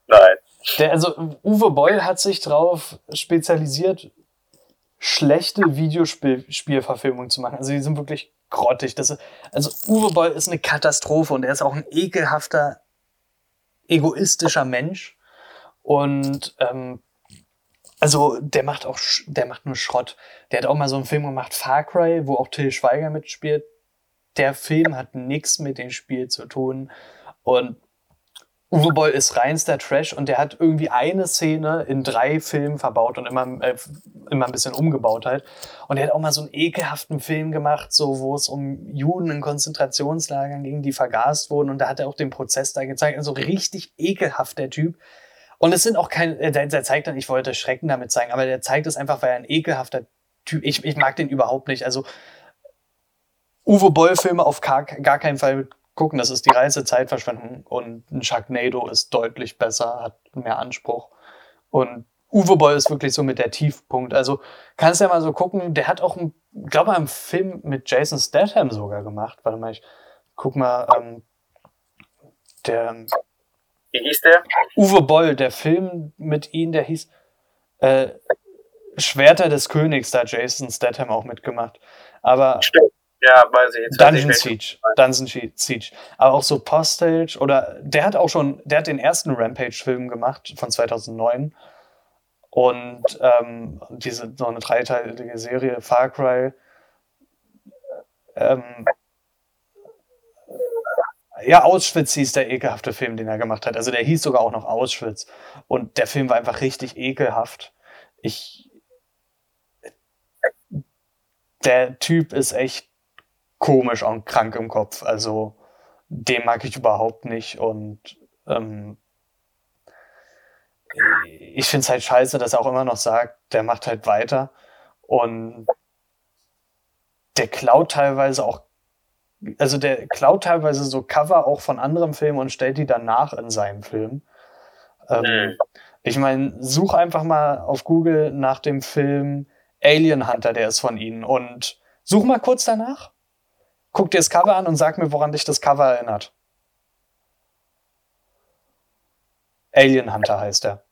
Nein. Der, also Uwe Boll hat sich darauf spezialisiert, schlechte Videospielverfilmungen zu machen. Also die sind wirklich grottig. Das ist, also Uwe Boll ist eine Katastrophe und er ist auch ein ekelhafter, egoistischer Mensch. Und ähm, also der macht auch, der macht nur Schrott. Der hat auch mal so einen Film gemacht, Far Cry, wo auch Till Schweiger mitspielt. Der Film hat nichts mit dem Spiel zu tun. Und Uwe Boll ist reinster Trash und der hat irgendwie eine Szene in drei Filmen verbaut und immer, äh, immer ein bisschen umgebaut halt. Und er hat auch mal so einen ekelhaften Film gemacht, so wo es um Juden in Konzentrationslagern ging, die vergast wurden. Und da hat er auch den Prozess da gezeigt. Also richtig ekelhaft der Typ. Und es sind auch keine, äh, der, der zeigt dann, ich wollte Schrecken damit zeigen, aber der zeigt es einfach, weil er ein ekelhafter Typ, ich, ich mag den überhaupt nicht. Also Uwe Boll-Filme auf gar, gar keinen Fall gucken, das ist die reise Zeitverschwendung und ein Sharknado ist deutlich besser, hat mehr Anspruch. Und Uwe Boll ist wirklich so mit der Tiefpunkt. Also kannst ja mal so gucken, der hat auch, ich glaube, einen Film mit Jason Statham sogar gemacht. Warte mal, ich guck mal, ähm, der wie hieß der? Uwe Boll, der Film mit ihm, der hieß äh, Schwerter des Königs, da hat Jason Statham auch mitgemacht. Aber Stimmt. Ja, weiß ich jetzt. Dungeon Siege. Dungeon Siege. Aber auch so Postage oder der hat auch schon, der hat den ersten Rampage-Film gemacht von 2009. Und ähm, diese so eine dreiteilige Serie, Far Cry. Ähm, ja, Auschwitz hieß der ekelhafte Film, den er gemacht hat. Also der hieß sogar auch noch Auschwitz. Und der Film war einfach richtig ekelhaft. Ich. Der Typ ist echt komisch und krank im Kopf. Also den mag ich überhaupt nicht. Und ähm, ich finde es halt scheiße, dass er auch immer noch sagt, der macht halt weiter. Und der klaut teilweise auch, also der klaut teilweise so Cover auch von anderen Filmen und stellt die danach in seinem Film. Ähm, mhm. Ich meine, such einfach mal auf Google nach dem Film Alien Hunter, der ist von ihnen. Und such mal kurz danach guck dir das Cover an und sag mir, woran dich das Cover erinnert. Alien Hunter heißt er.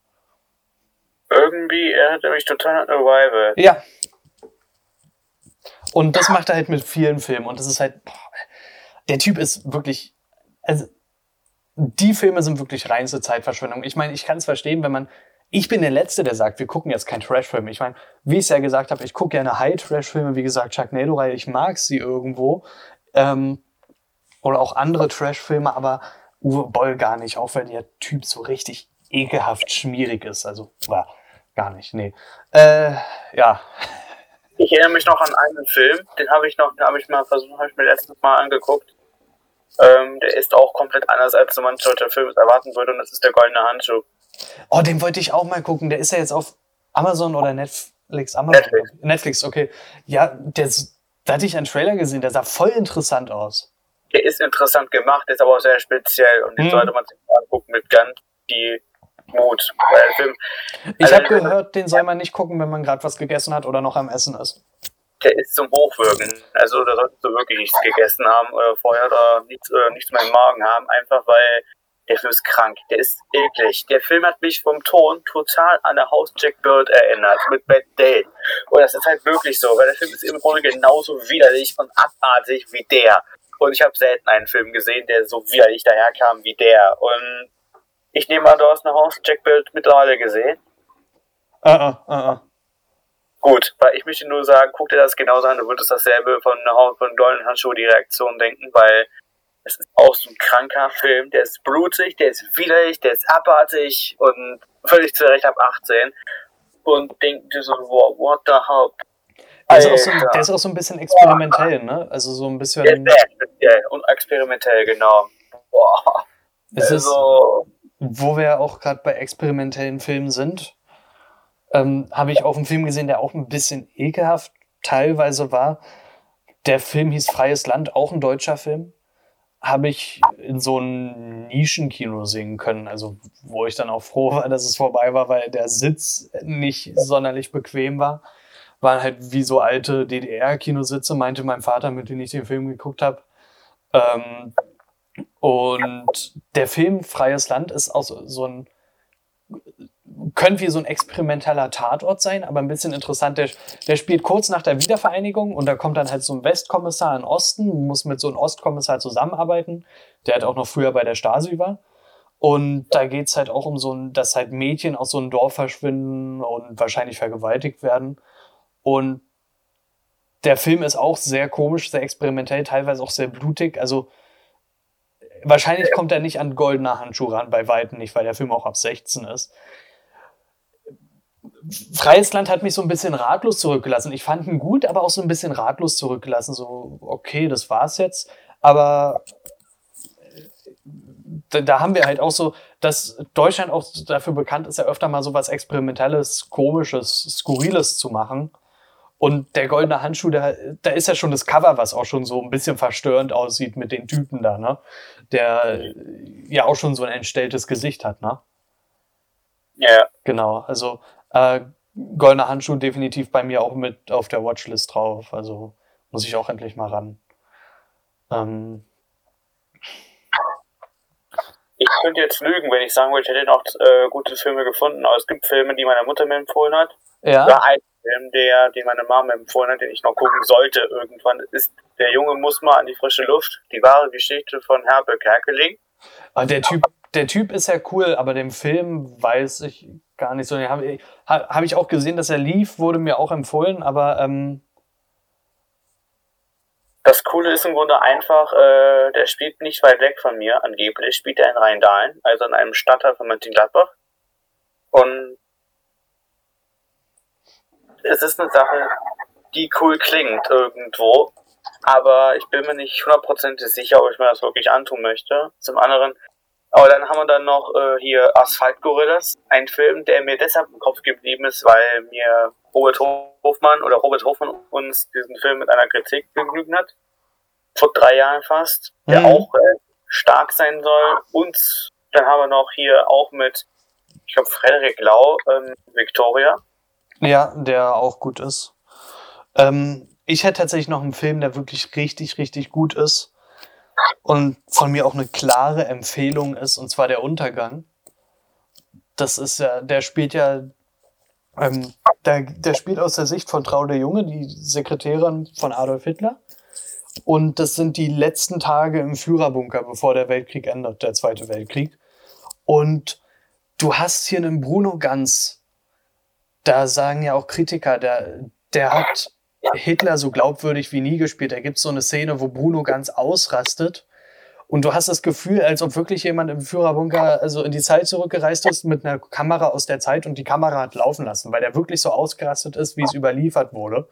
Irgendwie erinnert er mich total an Arrival. Ja. Und das macht er halt mit vielen Filmen. Und das ist halt. Boah, der Typ ist wirklich. Also, die Filme sind wirklich reinste Zeitverschwendung. Ich meine, ich kann es verstehen, wenn man ich bin der Letzte, der sagt, wir gucken jetzt kein Trash-Film. Ich meine, wie ich es ja gesagt habe, ich gucke gerne High-Trash-Filme, wie gesagt, Chuck Sharknado-Reihe, ich mag sie irgendwo. Ähm, oder auch andere Trash-Filme, aber Uwe Boll gar nicht, auch wenn der Typ so richtig ekelhaft schmierig ist. Also, war gar nicht, nee. Äh, ja. Ich erinnere mich noch an einen Film, den habe ich noch, den habe ich mal versucht, habe ich mir letztens mal angeguckt. Ähm, der ist auch komplett anders, als so manch deutscher Film erwarten würde, und das ist der Goldene Handschuh. Oh, den wollte ich auch mal gucken. Der ist ja jetzt auf Amazon oder Netflix. Amazon. Netflix, Netflix okay. Ja, der, da hatte ich einen Trailer gesehen, der sah voll interessant aus. Der ist interessant gemacht, ist aber auch sehr speziell und den hm. sollte man sich angucken mit ganz viel Mut. Film, ich also habe gehört, den soll man nicht gucken, wenn man gerade was gegessen hat oder noch am Essen ist. Der ist zum Hochwirken. Also da solltest du wirklich nichts gegessen haben oder vorher oder nichts, oder nichts mehr im Magen haben, einfach weil der Film ist krank, der ist eklig. Der Film hat mich vom Ton total an der Haus Jack Bird erinnert, mit Bad Day. Und das ist halt wirklich so, weil der Film ist im Grunde genauso widerlich und abartig wie der. Und ich habe selten einen Film gesehen, der so widerlich daherkam wie der. Und ich nehme an, du hast eine Haus Jack Bird mittlerweile gesehen. Ah, ah, ah, ah. Gut, weil ich möchte nur sagen, guck dir das genauso an, du würdest dasselbe von, von Golden Handschuh die Reaktion denken, weil es ist auch so ein kranker Film, der ist blutig, der ist widerlich, der ist abartig und völlig zu Recht ab 18. Und denkt dir so, wow, what the hell? Der ist, auch so, der ist auch so ein bisschen experimentell, ne? Also so ein bisschen. Der ist sehr speziell und experimentell, genau. Boah. Es also, ist, wo wir auch gerade bei experimentellen Filmen sind, ähm, habe ich auch einen Film gesehen, der auch ein bisschen ekelhaft teilweise war. Der Film hieß Freies Land, auch ein deutscher Film habe ich in so einem Nischenkino sehen können. Also, wo ich dann auch froh war, dass es vorbei war, weil der Sitz nicht sonderlich bequem war. Waren halt wie so alte DDR-Kinositze, meinte mein Vater, mit dem ich den Film geguckt habe. Ähm, und der Film Freies Land ist auch so ein könnte wie so ein experimenteller Tatort sein, aber ein bisschen interessant. Der, der, spielt kurz nach der Wiedervereinigung und da kommt dann halt so ein Westkommissar in Osten, muss mit so einem Ostkommissar zusammenarbeiten, der halt auch noch früher bei der Stasi war. Und da geht's halt auch um so ein, dass halt Mädchen aus so einem Dorf verschwinden und wahrscheinlich vergewaltigt werden. Und der Film ist auch sehr komisch, sehr experimentell, teilweise auch sehr blutig. Also wahrscheinlich kommt er nicht an goldener Handschuh ran, bei Weitem nicht, weil der Film auch ab 16 ist. Freies Land hat mich so ein bisschen ratlos zurückgelassen. Ich fand ihn gut, aber auch so ein bisschen ratlos zurückgelassen. So, okay, das war's jetzt. Aber äh, da, da haben wir halt auch so, dass Deutschland auch dafür bekannt ist, ja öfter mal so was Experimentelles, Komisches, Skurriles zu machen. Und der goldene Handschuh, da, da ist ja schon das Cover, was auch schon so ein bisschen verstörend aussieht mit den Typen da, ne? Der ja auch schon so ein entstelltes Gesicht hat, ne? Ja. Genau, also äh, Goldener Handschuh definitiv bei mir auch mit auf der Watchlist drauf. Also muss ich auch endlich mal ran. Ähm, ich könnte jetzt lügen, wenn ich sagen würde, ich hätte noch äh, gute Filme gefunden, aber es gibt Filme, die meine Mutter mir empfohlen hat. Ja. Oder alte Film, der, den meine Mama empfohlen hat, den ich noch gucken sollte irgendwann, ist Der Junge muss mal an die frische Luft. Die wahre Geschichte von Herbert Kerkeling. Aber der Typ, der Typ ist ja cool, aber den Film weiß ich gar nicht so. Habe hab ich auch gesehen, dass er lief, wurde mir auch empfohlen, aber ähm das Coole ist im Grunde einfach, äh, der spielt nicht weit weg von mir, angeblich spielt er in Rheindahlen, also in einem Stadtteil von Mönchengladbach. Und es ist eine Sache, die cool klingt irgendwo, aber ich bin mir nicht hundertprozentig sicher, ob ich mir das wirklich antun möchte. Zum anderen, aber dann haben wir dann noch äh, hier Asphalt Gorillas, ein Film, der mir deshalb im Kopf geblieben ist, weil mir Robert Hofmann oder Robert Hofmann uns diesen Film mit einer Kritik begnügt hat. Vor drei Jahren fast, der mhm. auch äh, stark sein soll. Und dann haben wir noch hier auch mit, ich glaube, Frederik Lau, ähm, Victoria. Ja, der auch gut ist. Ähm, ich hätte tatsächlich noch einen Film, der wirklich richtig, richtig gut ist und von mir auch eine klare Empfehlung ist, und zwar der Untergang. Das ist ja, der spielt ja, ähm, der, der spielt aus der Sicht von Traude Junge, die Sekretärin von Adolf Hitler. Und das sind die letzten Tage im Führerbunker, bevor der Weltkrieg endet, der Zweite Weltkrieg. Und du hast hier einen Bruno Ganz, da sagen ja auch Kritiker, der, der hat Hitler so glaubwürdig wie nie gespielt. Da gibt es so eine Szene, wo Bruno ganz ausrastet. Und du hast das Gefühl, als ob wirklich jemand im Führerbunker also in die Zeit zurückgereist ist mit einer Kamera aus der Zeit und die Kamera hat laufen lassen, weil der wirklich so ausgerastet ist, wie es überliefert wurde.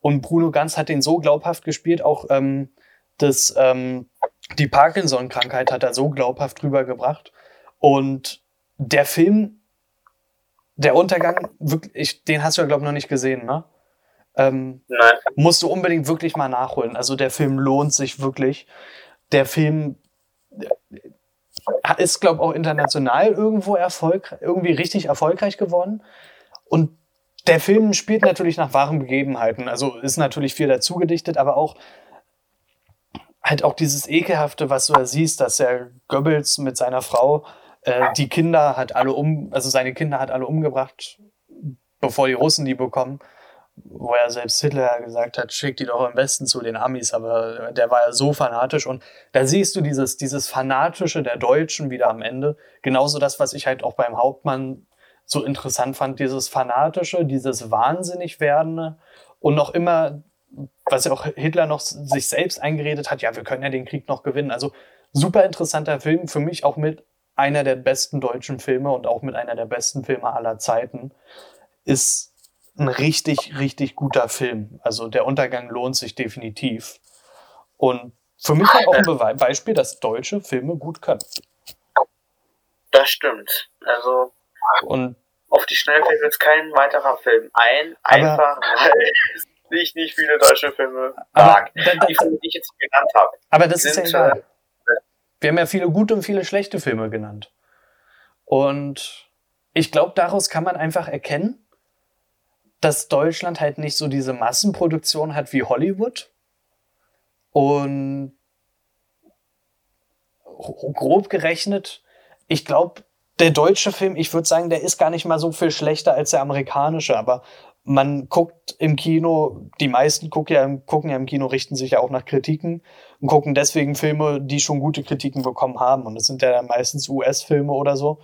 Und Bruno Ganz hat den so glaubhaft gespielt, auch ähm, das, ähm, die Parkinson-Krankheit hat er so glaubhaft rübergebracht. Und der Film der Untergang, wirklich, den hast du ja, glaube ich, noch nicht gesehen, ne? Ähm, Nein. Musst du unbedingt wirklich mal nachholen. Also der Film lohnt sich wirklich. Der Film äh, ist, glaube ich, auch international irgendwo erfolgreich, irgendwie richtig erfolgreich geworden. Und der Film spielt natürlich nach wahren Begebenheiten. Also ist natürlich viel dazu gedichtet, aber auch halt auch dieses Ekelhafte, was du da siehst, dass der Goebbels mit seiner Frau äh, die Kinder hat alle um, also seine Kinder hat alle umgebracht, bevor die Russen die bekommen. Wo er selbst Hitler gesagt hat, schick die doch am besten zu den Amis, aber der war ja so fanatisch. Und da siehst du dieses, dieses Fanatische der Deutschen wieder am Ende. Genauso das, was ich halt auch beim Hauptmann so interessant fand, dieses Fanatische, dieses wahnsinnig werdende und noch immer, was ja auch Hitler noch sich selbst eingeredet hat, ja, wir können ja den Krieg noch gewinnen. Also super interessanter Film, für mich auch mit einer der besten deutschen Filme und auch mit einer der besten Filme aller Zeiten, ist ein richtig, richtig guter Film. Also der Untergang lohnt sich definitiv. Und für mich auch ein Be Beispiel, dass deutsche Filme gut können. Das stimmt. Also und auf die Schnelle fällt jetzt kein weiterer Film ein, einfach weil ich nicht viele deutsche Filme mag, da, da, die, die ich jetzt genannt habe. Aber das sind, ist ja egal. Äh, wir haben ja viele gute und viele schlechte Filme genannt. Und ich glaube, daraus kann man einfach erkennen, dass Deutschland halt nicht so diese Massenproduktion hat wie Hollywood. Und grob gerechnet, ich glaube, der deutsche Film, ich würde sagen, der ist gar nicht mal so viel schlechter als der amerikanische, aber man guckt im Kino, die meisten gucken ja, gucken ja im Kino, richten sich ja auch nach Kritiken und gucken deswegen Filme, die schon gute Kritiken bekommen haben. Und das sind ja meistens US-Filme oder so.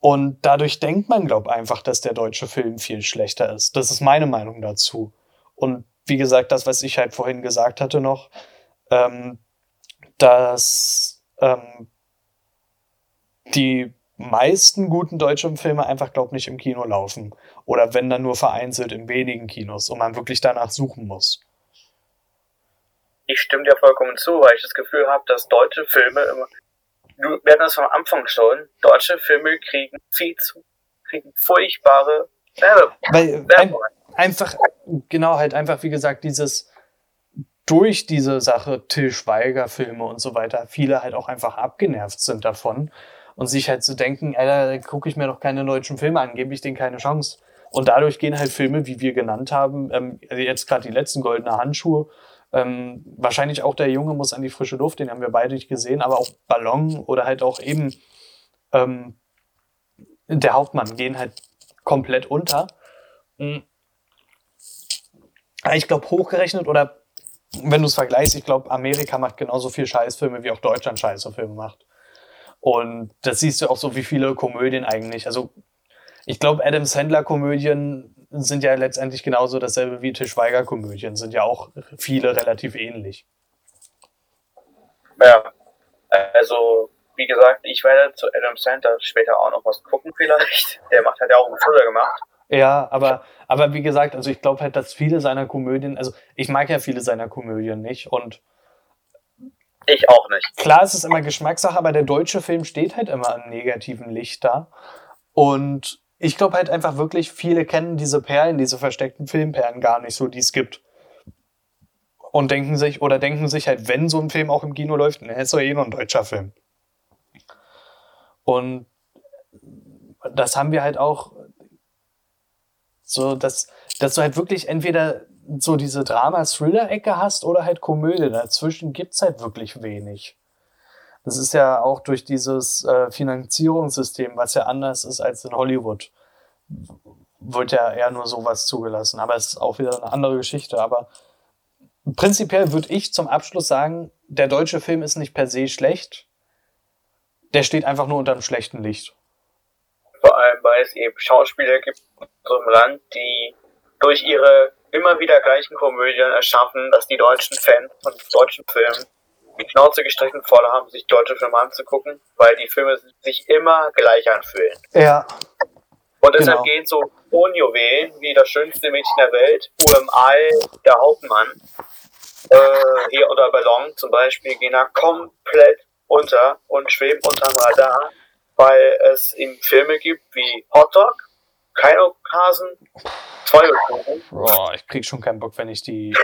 Und dadurch denkt man, glaube ich, einfach, dass der deutsche Film viel schlechter ist. Das ist meine Meinung dazu. Und wie gesagt, das, was ich halt vorhin gesagt hatte noch, ähm, dass ähm, die meisten guten deutschen Filme einfach, glaube ich, nicht im Kino laufen. Oder wenn dann nur vereinzelt in wenigen Kinos und man wirklich danach suchen muss. Ich stimme dir vollkommen zu, weil ich das Gefühl habe, dass deutsche Filme immer. Wir hatten das vom Anfang schon. Deutsche Filme kriegen viel zu. kriegen furchtbare Werbe. Weil ein, einfach, genau, halt einfach, wie gesagt, dieses durch diese Sache Till Schweiger Filme und so weiter viele halt auch einfach abgenervt sind davon und sich halt zu so denken, Alter, da gucke ich mir doch keine deutschen Filme an, gebe ich denen keine Chance. Und dadurch gehen halt Filme, wie wir genannt haben, ähm, jetzt gerade die letzten goldene Handschuhe, ähm, wahrscheinlich auch der Junge muss an die frische Luft, den haben wir beide nicht gesehen, aber auch Ballon oder halt auch eben ähm, der Hauptmann gehen halt komplett unter. Mm. Ich glaube, hochgerechnet oder wenn du es vergleichst, ich glaube, Amerika macht genauso viel Scheißfilme, wie auch Deutschland Scheißfilme macht. Und das siehst du auch so, wie viele Komödien eigentlich. Also, ich glaube, Adam Sandler-Komödien sind ja letztendlich genauso dasselbe wie Tischweiger-Komödien, sind ja auch viele relativ ähnlich. Ja, also, wie gesagt, ich werde zu Adam Sandler später auch noch was gucken, vielleicht. Der macht halt ja auch einen Thriller gemacht. Ja, aber, aber wie gesagt, also ich glaube halt, dass viele seiner Komödien, also ich mag ja viele seiner Komödien nicht und ich auch nicht. Klar, es ist immer Geschmackssache, aber der deutsche Film steht halt immer im negativen Licht da. Und ich glaube halt einfach wirklich, viele kennen diese Perlen, diese versteckten Filmperlen gar nicht so, die es gibt. Und denken sich, oder denken sich halt, wenn so ein Film auch im Kino läuft, ne, ist doch eh nur ein deutscher Film. Und das haben wir halt auch so, dass, dass du halt wirklich entweder so diese Drama-Thriller-Ecke hast oder halt Komödie. Dazwischen gibt's halt wirklich wenig. Das ist ja auch durch dieses äh, Finanzierungssystem, was ja anders ist als in Hollywood, wird ja eher nur sowas zugelassen. Aber es ist auch wieder eine andere Geschichte. Aber prinzipiell würde ich zum Abschluss sagen, der deutsche Film ist nicht per se schlecht. Der steht einfach nur unter einem schlechten Licht vor allem weil es eben Schauspieler gibt in unserem Land, die durch ihre immer wieder gleichen Komödien erschaffen, dass die deutschen Fans von deutschen Filmen die Schnauze gestreckt voll haben, sich deutsche Filme anzugucken, weil die Filme sich immer gleich anfühlen. Ja. Und deshalb genau. geht so Onjove, wie das schönste Mädchen der Welt, UMI, der Hauptmann, äh, hier unter Ballon zum Beispiel, gehen da komplett unter und schweben unterm Radar weil es eben Filme gibt wie Hot Dog, kein Hasen, Teufelskuchen. Boah, ich krieg schon keinen Bock, wenn ich die.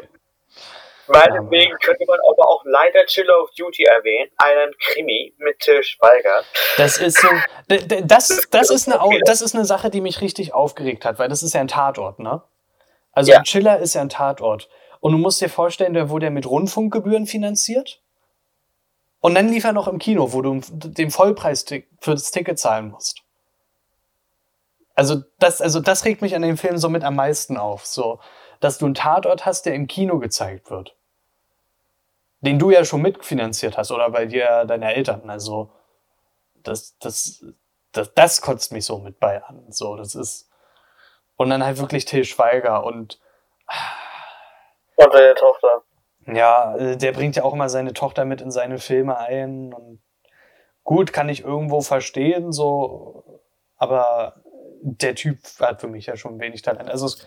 Meinetwegen könnte man aber auch leider Chill of Duty erwähnen, einen Krimi mit Till Schweiger. Das ist so, das, das, ist eine, das ist eine Sache, die mich richtig aufgeregt hat, weil das ist ja ein Tatort, ne? Also ja. Chiller ist ja ein Tatort. Und du musst dir vorstellen, der wurde ja mit Rundfunkgebühren finanziert. Und dann lief er noch im Kino, wo du den Vollpreis für das Ticket zahlen musst. Also das, also das regt mich an dem Film somit am meisten auf, so, dass du einen Tatort hast, der im Kino gezeigt wird. Den du ja schon mitfinanziert hast oder bei dir deine Eltern. Also das, das, das, das kotzt mich so mit bei an. So, das ist. Und dann halt wirklich Till Schweiger und. Und deine Tochter. Ja, der bringt ja auch immer seine Tochter mit in seine Filme ein. Und gut, kann ich irgendwo verstehen, so, aber der Typ hat für mich ja schon wenig Talent. Also es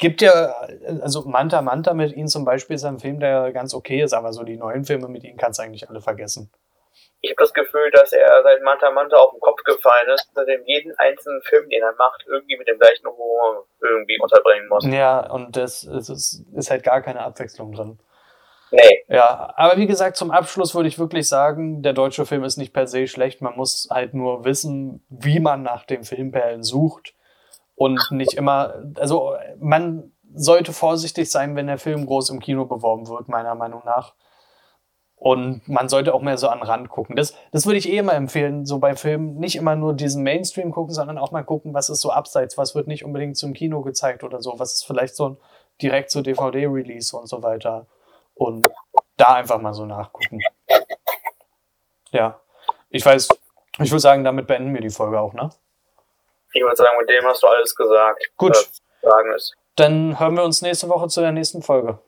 gibt ja, also Manta Manta mit ihm zum Beispiel ist ein Film, der ganz okay ist, aber so die neuen Filme mit ihm kannst du eigentlich alle vergessen. Ich habe das Gefühl, dass er seit Manta Manta auf den Kopf gefallen ist, dass er jeden einzelnen Film, den er macht, irgendwie mit dem gleichen Humor irgendwie unterbringen muss. Ja, und das, das ist, ist halt gar keine Abwechslung drin. Nee. Ja, aber wie gesagt, zum Abschluss würde ich wirklich sagen, der deutsche Film ist nicht per se schlecht. Man muss halt nur wissen, wie man nach den Filmperlen sucht und nicht immer, also man sollte vorsichtig sein, wenn der Film groß im Kino beworben wird, meiner Meinung nach. Und man sollte auch mehr so an den Rand gucken. Das, das würde ich eh immer empfehlen, so bei Filmen nicht immer nur diesen Mainstream gucken, sondern auch mal gucken, was ist so abseits, was wird nicht unbedingt zum Kino gezeigt oder so, was ist vielleicht so ein direkt zu DVD-Release und so weiter und da einfach mal so nachgucken. Ja, ich weiß, ich würde sagen, damit beenden wir die Folge auch, ne? Ich würde sagen, mit dem hast du alles gesagt. Gut. Sagen ist. Dann hören wir uns nächste Woche zu der nächsten Folge.